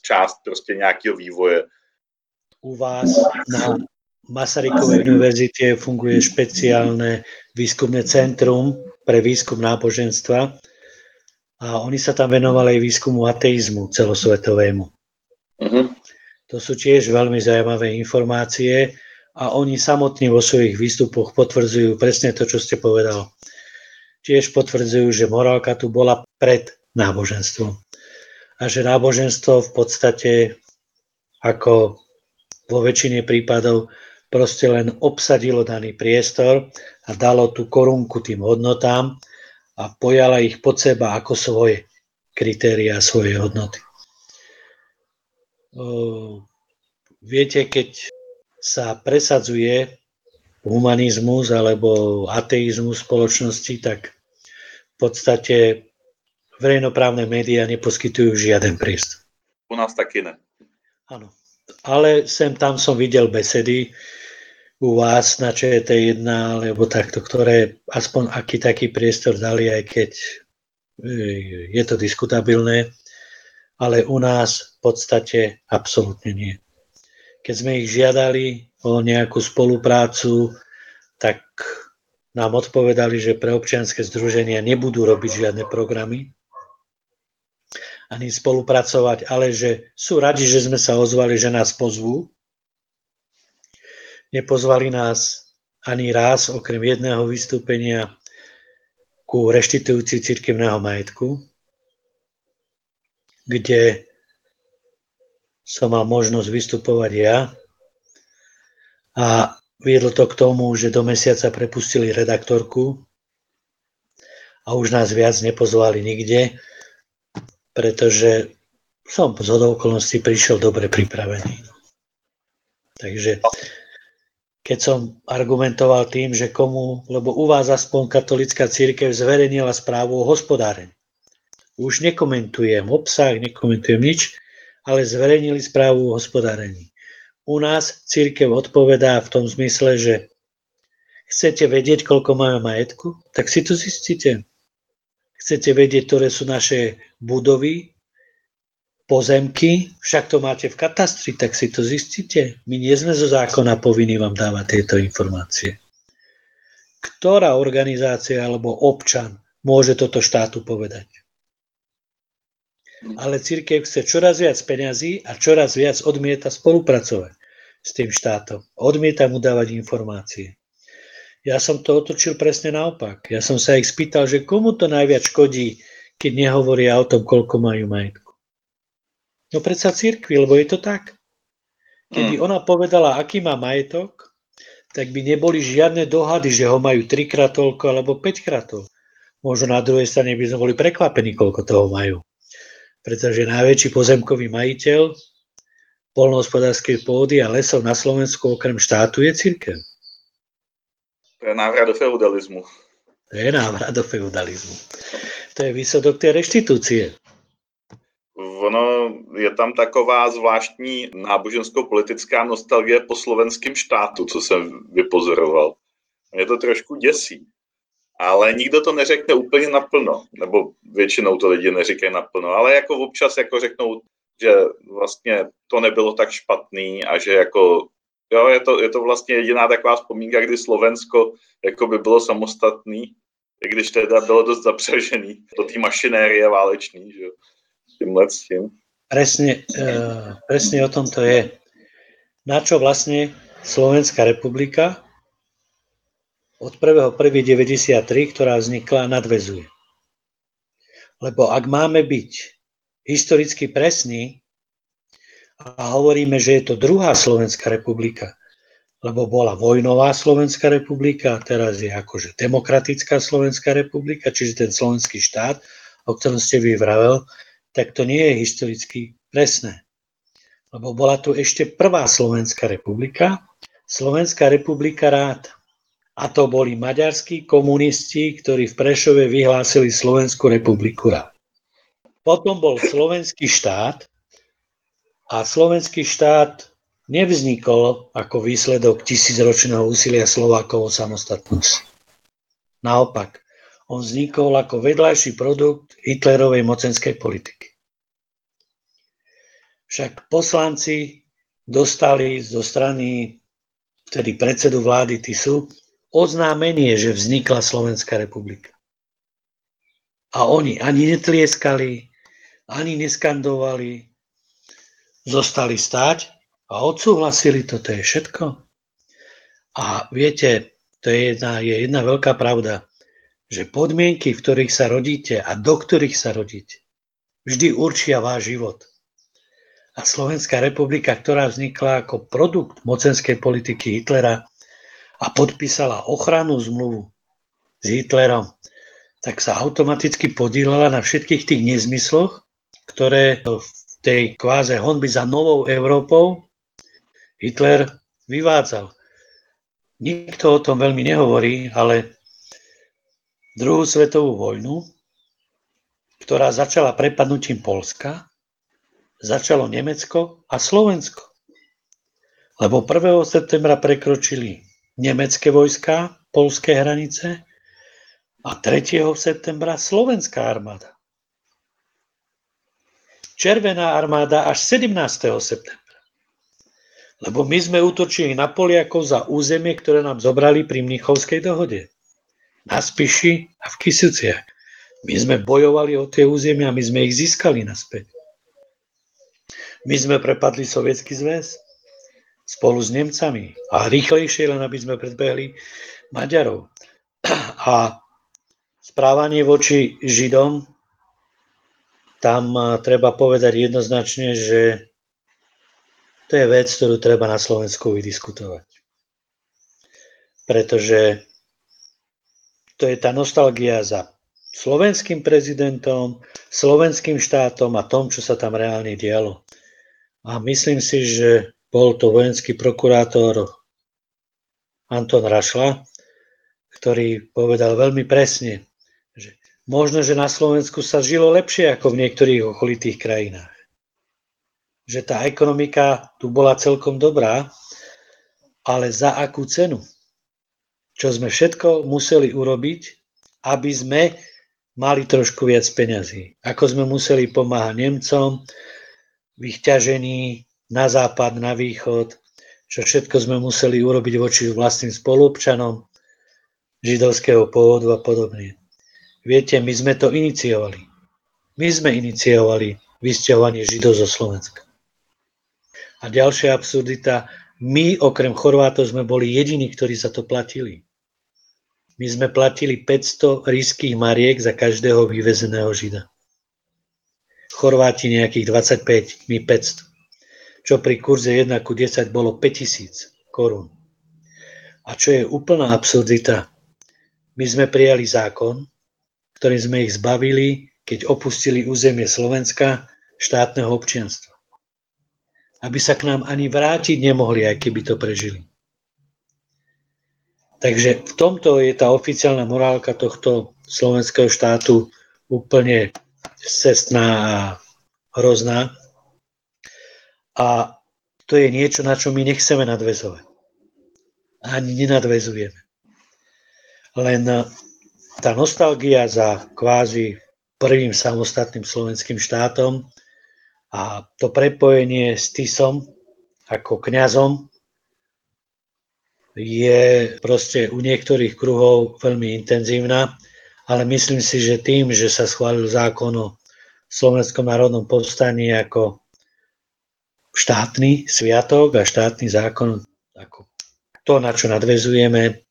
část prostě nějakého vývoje. U vás na Masarykovej univerzite funguje špeciálne výskumné centrum pre výskum náboženstva a oni sa tam venovali aj výskumu ateizmu celosvetovému. Uh-huh. To sú tiež veľmi zaujímavé informácie a oni samotní vo svojich výstupoch potvrdzujú presne to, čo ste povedal. Tiež potvrdzujú, že morálka tu bola pred náboženstvom. A že náboženstvo v podstate ako vo väčšine prípadov proste len obsadilo daný priestor a dalo tú korunku tým hodnotám a pojala ich pod seba ako svoje kritéria, svoje hodnoty. Viete, keď sa presadzuje humanizmus alebo ateizmus spoločnosti, tak v podstate verejnoprávne médiá neposkytujú žiaden priestor. U nás taky ne. Áno. Ale sem tam som videl besedy, u vás na ČT1 alebo takto, ktoré aspoň aký taký priestor dali, aj keď e, je to diskutabilné, ale u nás v podstate absolútne nie. Keď sme ich žiadali o nejakú spoluprácu, tak nám odpovedali, že pre občianske združenia nebudú robiť žiadne programy, ani spolupracovať, ale že sú radi, že sme sa ozvali, že nás pozvú, Nepozvali nás ani raz, okrem jedného vystúpenia, ku reštitúcii cirkevného majetku, kde som mal možnosť vystupovať ja a viedlo to k tomu, že do mesiaca prepustili redaktorku a už nás viac nepozvali nikde, pretože som z okolností prišiel dobre pripravený. Takže keď som argumentoval tým, že komu, lebo u vás aspoň katolická církev zverejnila správu o hospodárení. Už nekomentujem obsah, nekomentujem nič, ale zverejnili správu o hospodárení. U nás církev odpovedá v tom zmysle, že chcete vedieť, koľko máme majetku, tak si to zistíte. Chcete vedieť, ktoré sú naše budovy, pozemky, však to máte v katastri, tak si to zistíte. My nie sme zo zákona povinní vám dávať tieto informácie. Ktorá organizácia alebo občan môže toto štátu povedať? Ale církev chce čoraz viac peňazí a čoraz viac odmieta spolupracovať s tým štátom. Odmieta mu dávať informácie. Ja som to otočil presne naopak. Ja som sa ich spýtal, že komu to najviac škodí, keď nehovoria o tom, koľko majú majetku. No predsa církvi, lebo je to tak. Keby mm. ona povedala, aký má majetok, tak by neboli žiadne dohady, že ho majú trikrát toľko alebo 5 krát toľko. Možno na druhej strane by sme boli prekvapení, koľko toho majú. Pretože najväčší pozemkový majiteľ polnohospodárskej pôdy a lesov na Slovensku okrem štátu je církev. To je návrat do feudalizmu. To je návrat do feudalizmu. To je výsledok tej reštitúcie. Ono je tam taková zvláštní nábožensko-politická nostalgie po slovenském štátu, co jsem vypozoroval. Mě to trošku děsí. Ale nikdo to neřekne úplně naplno, nebo většinou to lidi neříkají naplno, ale jako občas jako řeknou, že vlastně to nebylo tak špatný a že jako jo, je to, je to vlastně jediná taková vzpomínka, kdy Slovensko jako by bylo samostatný, i když teda bylo dost zapřežený do té mašinérie válečný, že tímhle s tím. Presne, uh, presne o tom to je. Na čo vlastne Slovenská republika od 1.1.93, ktorá vznikla, nadvezuje. Lebo ak máme byť historicky presní a hovoríme, že je to druhá Slovenská republika, lebo bola vojnová Slovenská republika, teraz je akože demokratická Slovenská republika, čiže ten slovenský štát, o ktorom ste vyvravel, tak to nie je historicky presné. Lebo bola tu ešte prvá Slovenská republika, Slovenská republika rád. A to boli maďarskí komunisti, ktorí v Prešove vyhlásili Slovenskú republiku rád. Potom bol slovenský štát a slovenský štát nevznikol ako výsledok tisícročného úsilia Slovákov o samostatnosť. Naopak, on vznikol ako vedľajší produkt Hitlerovej mocenskej politiky. Však poslanci dostali zo strany vtedy predsedu vlády TISu oznámenie, že vznikla Slovenská republika. A oni ani netlieskali, ani neskandovali, zostali stáť a odsúhlasili to, to je všetko. A viete, to je jedna, je jedna veľká pravda že podmienky, v ktorých sa rodíte a do ktorých sa rodíte, vždy určia váš život. A Slovenská republika, ktorá vznikla ako produkt mocenskej politiky Hitlera a podpísala ochranu zmluvu s Hitlerom, tak sa automaticky podielala na všetkých tých nezmysloch, ktoré v tej kváze honby za novou Európou Hitler vyvádzal. Nikto o tom veľmi nehovorí, ale druhú svetovú vojnu, ktorá začala prepadnutím Polska, začalo Nemecko a Slovensko. Lebo 1. septembra prekročili nemecké vojska polské hranice a 3. septembra slovenská armáda. Červená armáda až 17. septembra. Lebo my sme útočili na Poliakov za územie, ktoré nám zobrali pri Mnichovskej dohode na Spiši a v Kisiciach. My sme bojovali o tie územia, my sme ich získali naspäť. My sme prepadli Sovietský zväz spolu s Nemcami a rýchlejšie, len aby sme predbehli Maďarov. <clears throat> A správanie voči Židom, tam treba povedať jednoznačne, že to je vec, ktorú treba na Slovensku vydiskutovať. Pretože to je tá nostalgia za slovenským prezidentom, slovenským štátom a tom, čo sa tam reálne dialo. A myslím si, že bol to vojenský prokurátor Anton Rašla, ktorý povedal veľmi presne, že možno, že na Slovensku sa žilo lepšie ako v niektorých okolitých krajinách. Že tá ekonomika tu bola celkom dobrá, ale za akú cenu? čo sme všetko museli urobiť, aby sme mali trošku viac peňazí. Ako sme museli pomáhať Nemcom v na západ, na východ, čo všetko sme museli urobiť voči vlastným spolupčanom židovského pôvodu a podobne. Viete, my sme to iniciovali. My sme iniciovali vysťahovanie Židov zo Slovenska. A ďalšia absurdita, my okrem Chorvátov sme boli jediní, ktorí za to platili. My sme platili 500 ríských mariek za každého vyvezeného žida. Chorváti nejakých 25, my 500. Čo pri kurze 1 ku 10 bolo 5000 korún. A čo je úplná absurdita, my sme prijali zákon, ktorým sme ich zbavili, keď opustili územie Slovenska, štátneho občianstva. Aby sa k nám ani vrátiť nemohli, aj keby to prežili. Takže v tomto je tá oficiálna morálka tohto slovenského štátu úplne cestná a hrozná. A to je niečo, na čo my nechceme nadvezovať. Ani nenadvezujeme. Len tá nostalgia za kvázi prvým samostatným slovenským štátom a to prepojenie s Tisom ako kňazom je proste u niektorých kruhov veľmi intenzívna, ale myslím si, že tým, že sa schválil zákon o Slovenskom národnom povstaní ako štátny sviatok a štátny zákon, ako to, na čo nadvezujeme,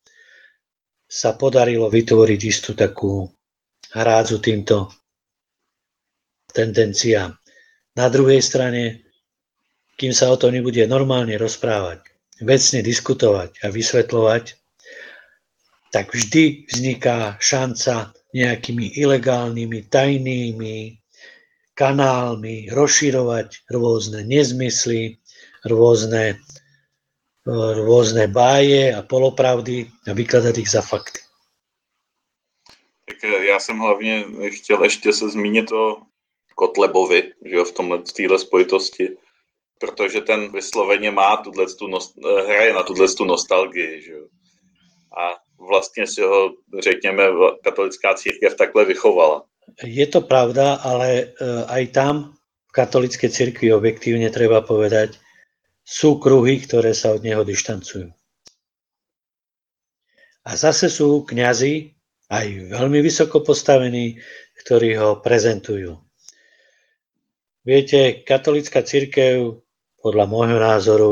sa podarilo vytvoriť istú takú hrádzu týmto tendenciám. Na druhej strane, kým sa o tom nebude normálne rozprávať, vecne diskutovať a vysvetľovať, tak vždy vzniká šanca nejakými ilegálnymi, tajnými kanálmi rozširovať rôzne nezmysly, rôzne rôzne báje a polopravdy a vykladať ich za fakty. Tak já jsem hlavně chtěl ještě se zmínit o Kotlebovi, že jo, v tomhle, v téhle spojitosti, protože ten vysloveně má tuhle tu, eh, hraje na tuhle tu nostalgii, že. A vlastně si ho, řekněme, katolická církev takhle vychovala. Je to pravda, ale eh, aj tam v katolické církvi objektívne treba povedať, sú kruhy, ktoré sa od neho dištancujú. A zase sú kňazi, aj veľmi vysoko postavení, ktorí ho prezentujú. Viete, katolická církev, podľa môjho názoru,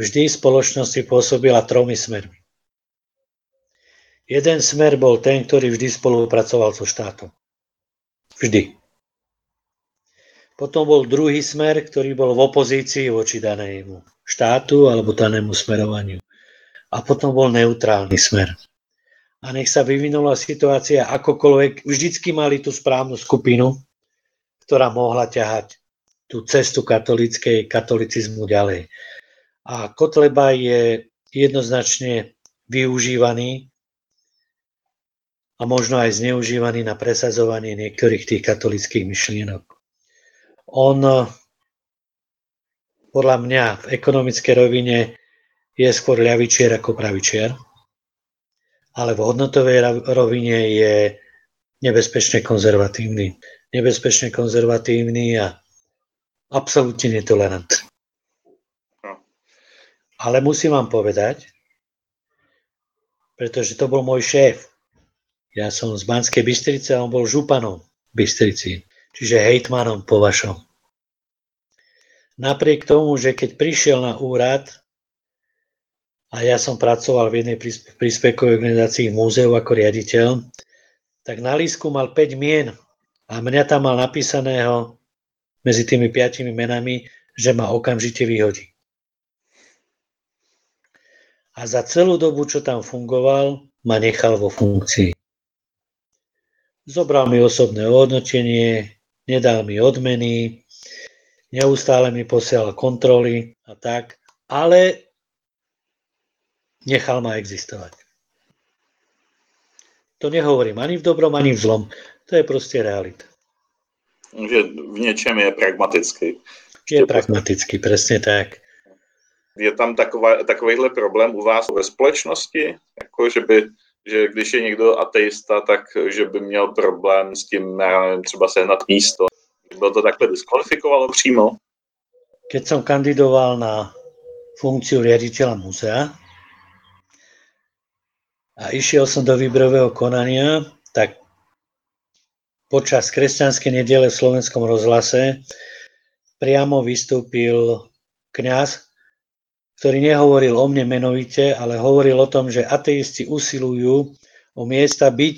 vždy v spoločnosti pôsobila tromi smermi. Jeden smer bol ten, ktorý vždy spolupracoval so štátom. Vždy. Potom bol druhý smer, ktorý bol v opozícii voči danému štátu alebo danému smerovaniu. A potom bol neutrálny smer. A nech sa vyvinula situácia akokoľvek, vždycky mali tú správnu skupinu, ktorá mohla ťahať tú cestu katolickej, katolicizmu ďalej. A Kotleba je jednoznačne využívaný a možno aj zneužívaný na presadzovanie niektorých tých katolických myšlienok. On podľa mňa v ekonomickej rovine je skôr ľavičier ako pravičier, ale v hodnotovej rovine je nebezpečne konzervatívny. Nebezpečne konzervatívny a absolútne netolerantný. No. Ale musím vám povedať, pretože to bol môj šéf. Ja som z Banskej Bystrice a on bol županom Bystrici čiže hejtmanom po vašom. Napriek tomu, že keď prišiel na úrad a ja som pracoval v jednej príspevkovej organizácii v múzeu ako riaditeľ, tak na lísku mal 5 mien a mňa tam mal napísaného medzi tými piatimi menami, že ma okamžite vyhodí. A za celú dobu, čo tam fungoval, ma nechal vo funkcii. Zobral mi osobné ohodnotenie, nedal mi odmeny, neustále mi posielal kontroly a tak, ale nechal ma existovať. To nehovorím ani v dobrom, ani v zlom. To je proste realita. V něčem je pragmatický. Je pragmatický, presne tak. Je tam taková, takovýhle problém u vás ve společnosti? Jako, že by že když je někdo ateista, tak že by měl problém s tím, nevím, třeba sehnat místo. Bylo to takhle diskvalifikovalo přímo? Keď som kandidoval na funkciu riaditeľa múzea a išiel som do výberového konania, tak počas kresťanskej nedele v slovenskom rozhlase priamo vystúpil kňaz ktorý nehovoril o mne menovite, ale hovoril o tom, že ateisti usilujú o miesta byť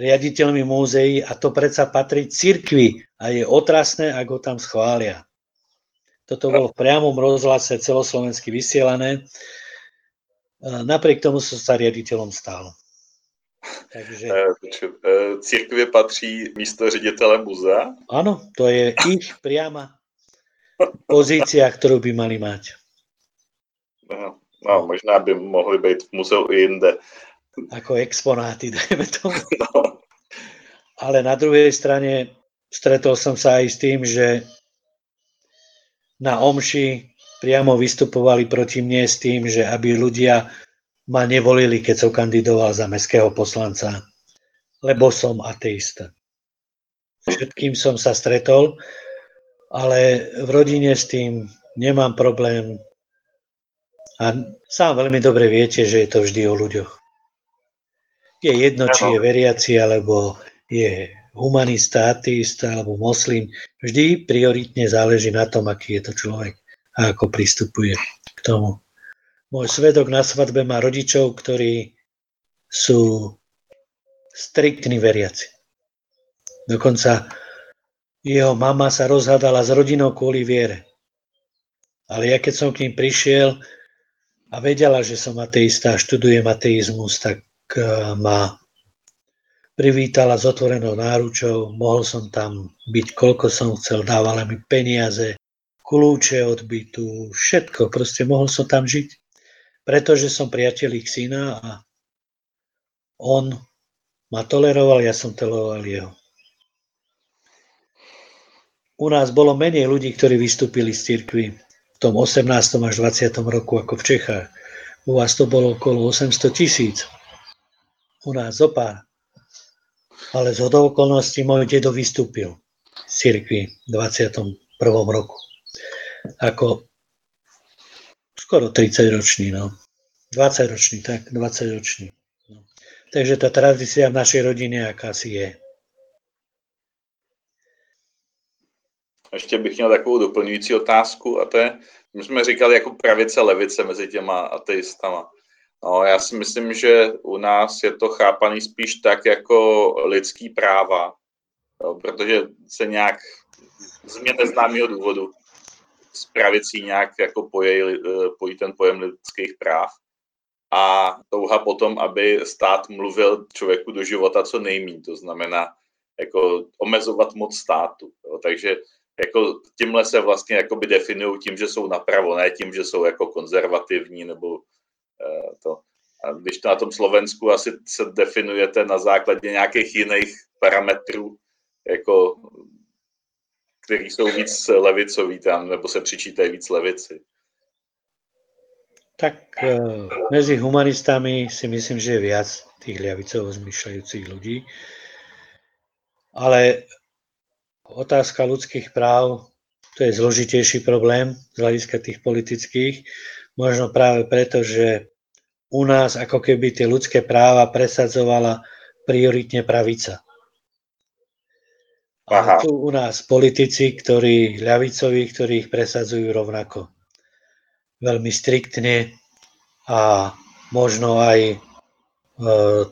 riaditeľmi múzeí a to predsa patrí cirkvi a je otrasné, ak ho tam schvália. Toto bolo v priamom rozhlase celoslovensky vysielané napriek tomu som sa riaditeľom stal. Takže... Církvě patří místo ředitele muzea? Áno, to je ich priama pozícia, ktorú by mali mať. No, no, možná by mohli být v muzeu i jinde. Ako exponáty, <laughs> dajme tomu. No. Ale na druhej strane stretol som sa aj s tým, že na Omši priamo vystupovali proti mne s tým, že aby ľudia ma nevolili, keď som kandidoval za mestského poslanca, lebo som ateista. Všetkým som sa stretol, ale v rodine s tým nemám problém. A sám veľmi dobre viete, že je to vždy o ľuďoch. Je jedno, či je veriaci, alebo je humanista, ateista alebo moslim. Vždy prioritne záleží na tom, aký je to človek a ako pristupuje k tomu. Môj svedok na svadbe má rodičov, ktorí sú striktní veriaci. Dokonca jeho mama sa rozhádala s rodinou kvôli viere. Ale ja keď som k ním prišiel a vedela, že som ateista a študujem ateizmus, tak eh, ma privítala s otvorenou náručou, mohol som tam byť koľko som chcel, dávala mi peniaze, kľúče od bytu, všetko, proste mohol som tam žiť pretože som priateľ ich syna a on ma toleroval, ja som toleroval jeho. U nás bolo menej ľudí, ktorí vystúpili z cirkvi v tom 18. až 20. roku ako v Čechách. U vás to bolo okolo 800 tisíc. U nás zo pár. Ale z okolností môj dedo vystúpil z cirkvi v 21. roku. Ako skoro 30 ročný, no. 20 ročný, tak, 20 ročný. No. Takže tá tradícia v našej rodine akási je. Ještě bych měl takovou doplňující otázku a to je, my jsme říkali jako pravice, levice mezi těma ateistama. No, já si myslím, že u nás je to chápaný spíš tak jako lidský práva, jo, protože se nějak z mě neznámého důvodu s pravicí nějak jako pojí, eh, pojí ten pojem lidských práv a touha potom, aby stát mluvil člověku do života co nejmí, to znamená jako omezovat moc státu. Jo. Takže jako tímhle se vlastně definují tím, že jsou napravo, ne tím, že jsou jako konzervativní nebo eh, to. A když to na tom Slovensku asi se definujete na základě nějakých jiných parametrů, jako který jsou víc levicový tam, nebo se přičítají víc levici. Tak e, medzi humanistami si myslím, že je viac tých ľavicovo zmyšľajúcich ľudí. Ale otázka ľudských práv, to je zložitejší problém z hľadiska tých politických. Možno práve preto, že u nás ako keby tie ľudské práva presadzovala prioritne pravica. Aha. A tu u nás politici, ktorí ľavicoví, ktorí ich presadzujú rovnako. Veľmi striktne a možno aj, e,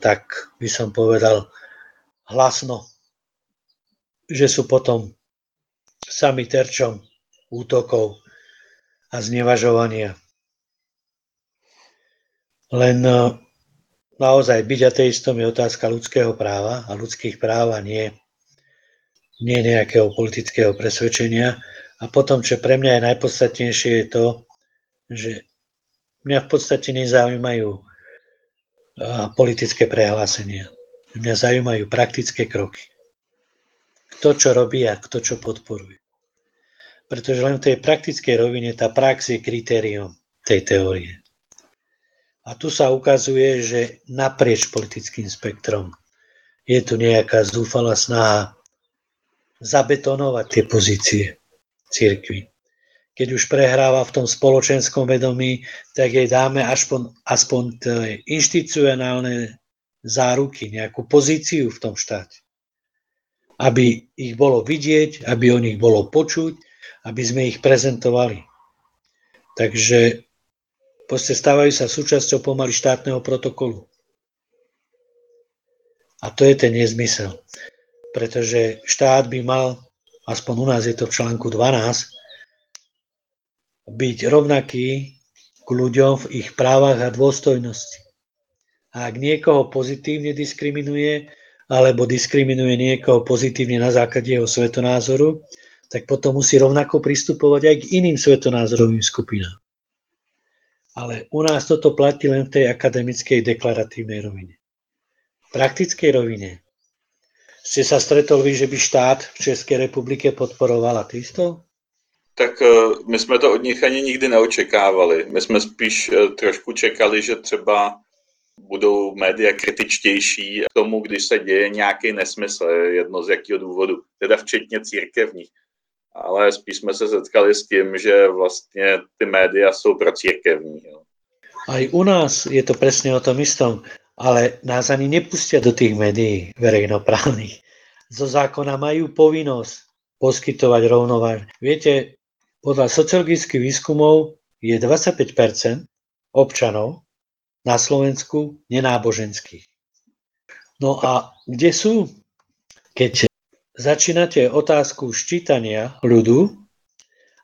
tak by som povedal, hlasno, že sú potom sami terčom útokov a znevažovania. Len e, naozaj byť ateistom je otázka ľudského práva a ľudských práv a nie nie nejakého politického presvedčenia. A potom, čo pre mňa je najpodstatnejšie, je to, že mňa v podstate nezaujímajú politické prehlásenia. Mňa zaujímajú praktické kroky. Kto čo robí a kto čo podporuje. Pretože len v tej praktickej rovine tá prax je kritérium tej teórie. A tu sa ukazuje, že naprieč politickým spektrom je tu nejaká zúfalá snaha zabetonovať tie pozície církvy. Keď už prehráva v tom spoločenskom vedomí, tak jej dáme aspoň, aspoň inštitucionálne záruky, nejakú pozíciu v tom štáte. Aby ich bolo vidieť, aby o nich bolo počuť, aby sme ich prezentovali. Takže proste stávajú sa súčasťou pomaly štátneho protokolu. A to je ten nezmysel pretože štát by mal, aspoň u nás je to v článku 12, byť rovnaký k ľuďom v ich právach a dôstojnosti. A ak niekoho pozitívne diskriminuje, alebo diskriminuje niekoho pozitívne na základe jeho svetonázoru, tak potom musí rovnako pristupovať aj k iným svetonázorovým skupinám. Ale u nás toto platí len v tej akademickej deklaratívnej rovine. V praktickej rovine ste sa stretol vy, že by štát v Českej republike podporoval ateistov? Tak e, my jsme to od nich ani nikdy neočekávali. My jsme spíš e, trošku čekali, že třeba budou média kritičtější k tomu, když se děje nějaký nesmysl, jedno z jakého důvodu, teda včetně církevních ale spíš jsme se setkali s tím, že vlastně ty média jsou pro církevní. Jo. Aj u nás je to presne o tom istom, ale nás ani nepustia do tých médií verejnoprávnych. Zo zákona majú povinnosť poskytovať rovnováž. Viete, podľa sociologických výskumov je 25% občanov na Slovensku nenáboženských. No a kde sú? Keď začínate otázku ščítania ľudu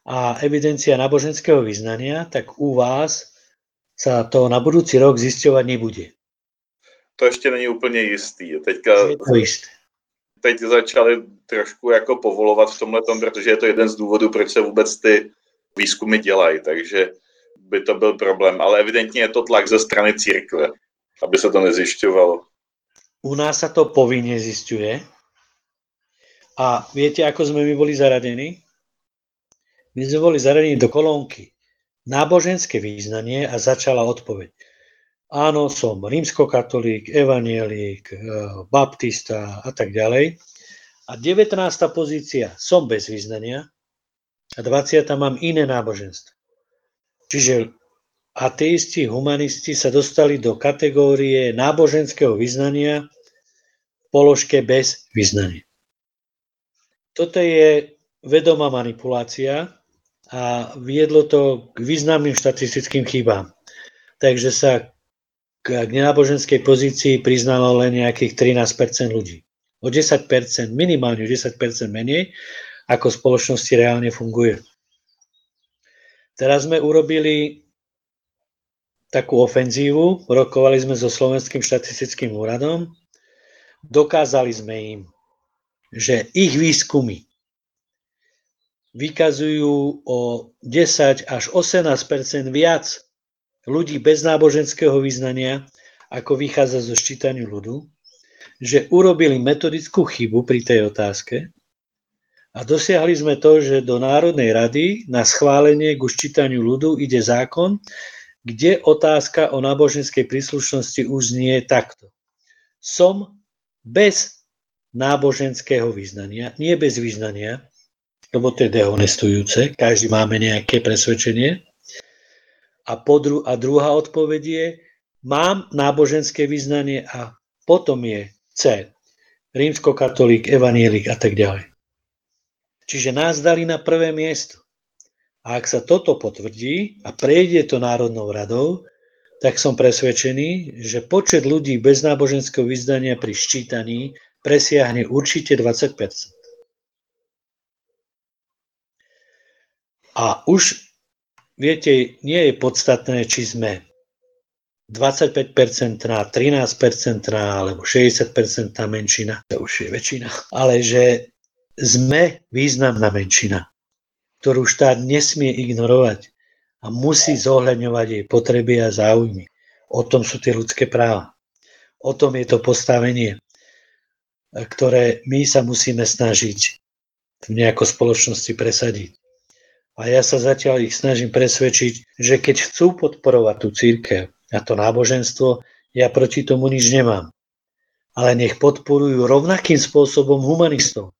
a evidencia náboženského vyznania, tak u vás sa to na budúci rok zisťovať nebude. To ještě není úplně jistý. Teďka, Je to isté. teď začali trošku jako povolovat v tomhle tom, protože je to jeden z důvodů, proč se vůbec ty výzkumy dělají, takže by to byl problém. Ale evidentně je to tlak ze strany církve, aby se to nezjišťovalo. U nás sa to povinne zisťuje, a viete, ako sme my boli zaradení? My sme boli zaradení do kolónky náboženské význanie a začala odpoveď. Áno, som rímskokatolík, evanielik, e, baptista a tak ďalej. A 19. pozícia som bez význania a 20. mám iné náboženstvo. Čiže ateisti, humanisti sa dostali do kategórie náboženského vyznania v položke bez vyznania. Toto je vedomá manipulácia a viedlo to k významným štatistickým chybám. Takže sa k nenáboženskej pozícii priznalo len nejakých 13% ľudí. O 10 minimálne o 10% menej, ako v spoločnosti reálne funguje. Teraz sme urobili takú ofenzívu, rokovali sme so Slovenským štatistickým úradom, dokázali sme im že ich výskumy vykazujú o 10 až 18% viac ľudí bez náboženského vyznania, ako vychádza zo ščítaniu ľudu, že urobili metodickú chybu pri tej otázke a dosiahli sme to, že do Národnej rady na schválenie k ščítaniu ľudu ide zákon, kde otázka o náboženskej príslušnosti už znie takto. Som bez náboženského vyznania, nie bez vyznania, lebo to je dehonestujúce, každý máme nejaké presvedčenie. A, podru, a druhá odpoveď je, mám náboženské vyznanie a potom je C, rímskokatolík, evanielik a tak ďalej. Čiže nás dali na prvé miesto. A ak sa toto potvrdí a prejde to Národnou radou, tak som presvedčený, že počet ľudí bez náboženského vyznania pri ščítaní presiahne určite 20% A už, viete, nie je podstatné, či sme 25% 13% alebo 60% menšina, to už je väčšina, ale že sme významná menšina, ktorú štát nesmie ignorovať a musí zohľadňovať jej potreby a záujmy. O tom sú tie ľudské práva. O tom je to postavenie ktoré my sa musíme snažiť v nejako spoločnosti presadiť. A ja sa zatiaľ ich snažím presvedčiť, že keď chcú podporovať tú církev a to náboženstvo, ja proti tomu nič nemám. Ale nech podporujú rovnakým spôsobom humanistov.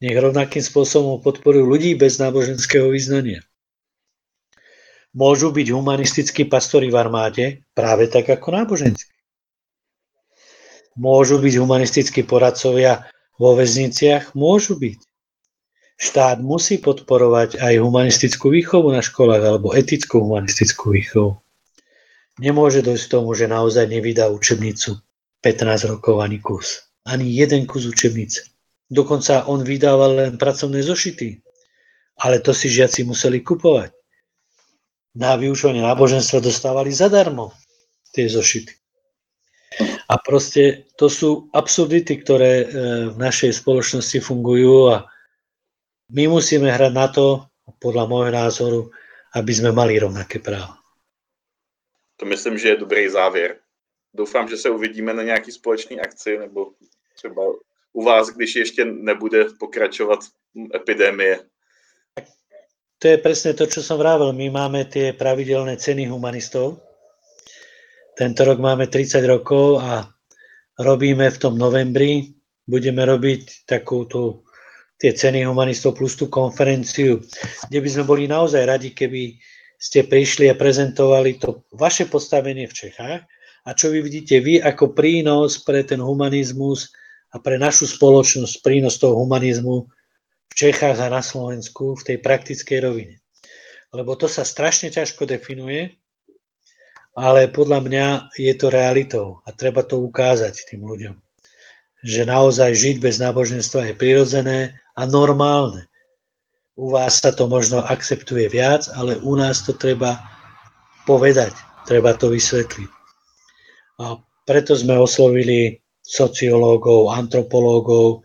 Nech rovnakým spôsobom podporujú ľudí bez náboženského vyznania. Môžu byť humanistickí pastori v armáde práve tak ako náboženskí Môžu byť humanistickí poradcovia vo väzniciach? Môžu byť. Štát musí podporovať aj humanistickú výchovu na školách alebo etickú humanistickú výchovu. Nemôže dojsť k tomu, že naozaj nevydá učebnicu 15 rokov ani kus. Ani jeden kus učebnice. Dokonca on vydával len pracovné zošity. Ale to si žiaci museli kupovať. na vyučovanie náboženstva dostávali zadarmo tie zošity. A proste to sú absurdity, ktoré e, v našej spoločnosti fungujú a my musíme hrať na to, podľa môjho názoru, aby sme mali rovnaké práva. To myslím, že je dobrý závěr. Doufám, že se uvidíme na nějaký společný akci nebo třeba u vás, když ještě nebude pokračovat epidémie. To je presne to, čo som vravel. My máme tie pravidelné ceny humanistov. Tento rok máme 30 rokov a robíme v tom novembri. Budeme robiť takú tú, tie ceny humanistov plus tú konferenciu, kde by sme boli naozaj radi, keby ste prišli a prezentovali to vaše postavenie v Čechách a čo vy vidíte vy ako prínos pre ten humanizmus a pre našu spoločnosť, prínos toho humanizmu v Čechách a na Slovensku v tej praktickej rovine. Lebo to sa strašne ťažko definuje, ale podľa mňa je to realitou a treba to ukázať tým ľuďom. Že naozaj žiť bez náboženstva je prirodzené a normálne. U vás sa to možno akceptuje viac, ale u nás to treba povedať, treba to vysvetliť. A preto sme oslovili sociológov, antropológov,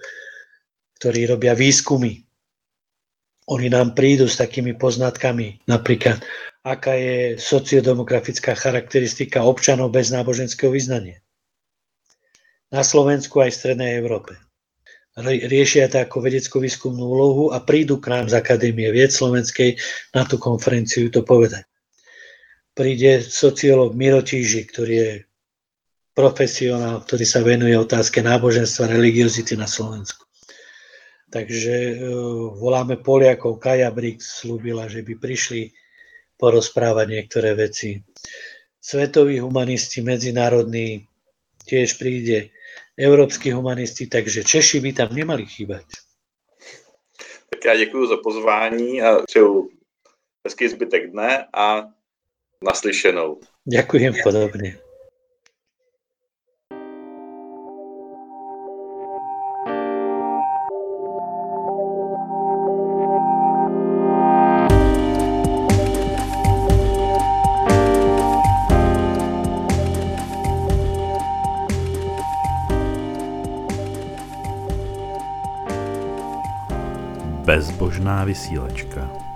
ktorí robia výskumy. Oni nám prídu s takými poznatkami, napríklad, aká je sociodemografická charakteristika občanov bez náboženského vyznania. Na Slovensku aj v Strednej Európe riešia to ako vedeckú výskumnú úlohu a prídu k nám z Akadémie vied slovenskej na tú konferenciu to povedať. Príde sociológ Miro Tíži, ktorý je profesionál, ktorý sa venuje otázke náboženstva, religiozity na Slovensku. Takže uh, voláme Poliakov, Kaja Brix slúbila, že by prišli porozprávať niektoré veci. Svetoví humanisti, medzinárodní, tiež príde európsky humanisti, takže Češi by tam nemali chýbať. Tak já děkuji za pozvání a přeju hezký zbytek dne a naslyšenou. Ďakujem podobne. Bezbožná vysílačka.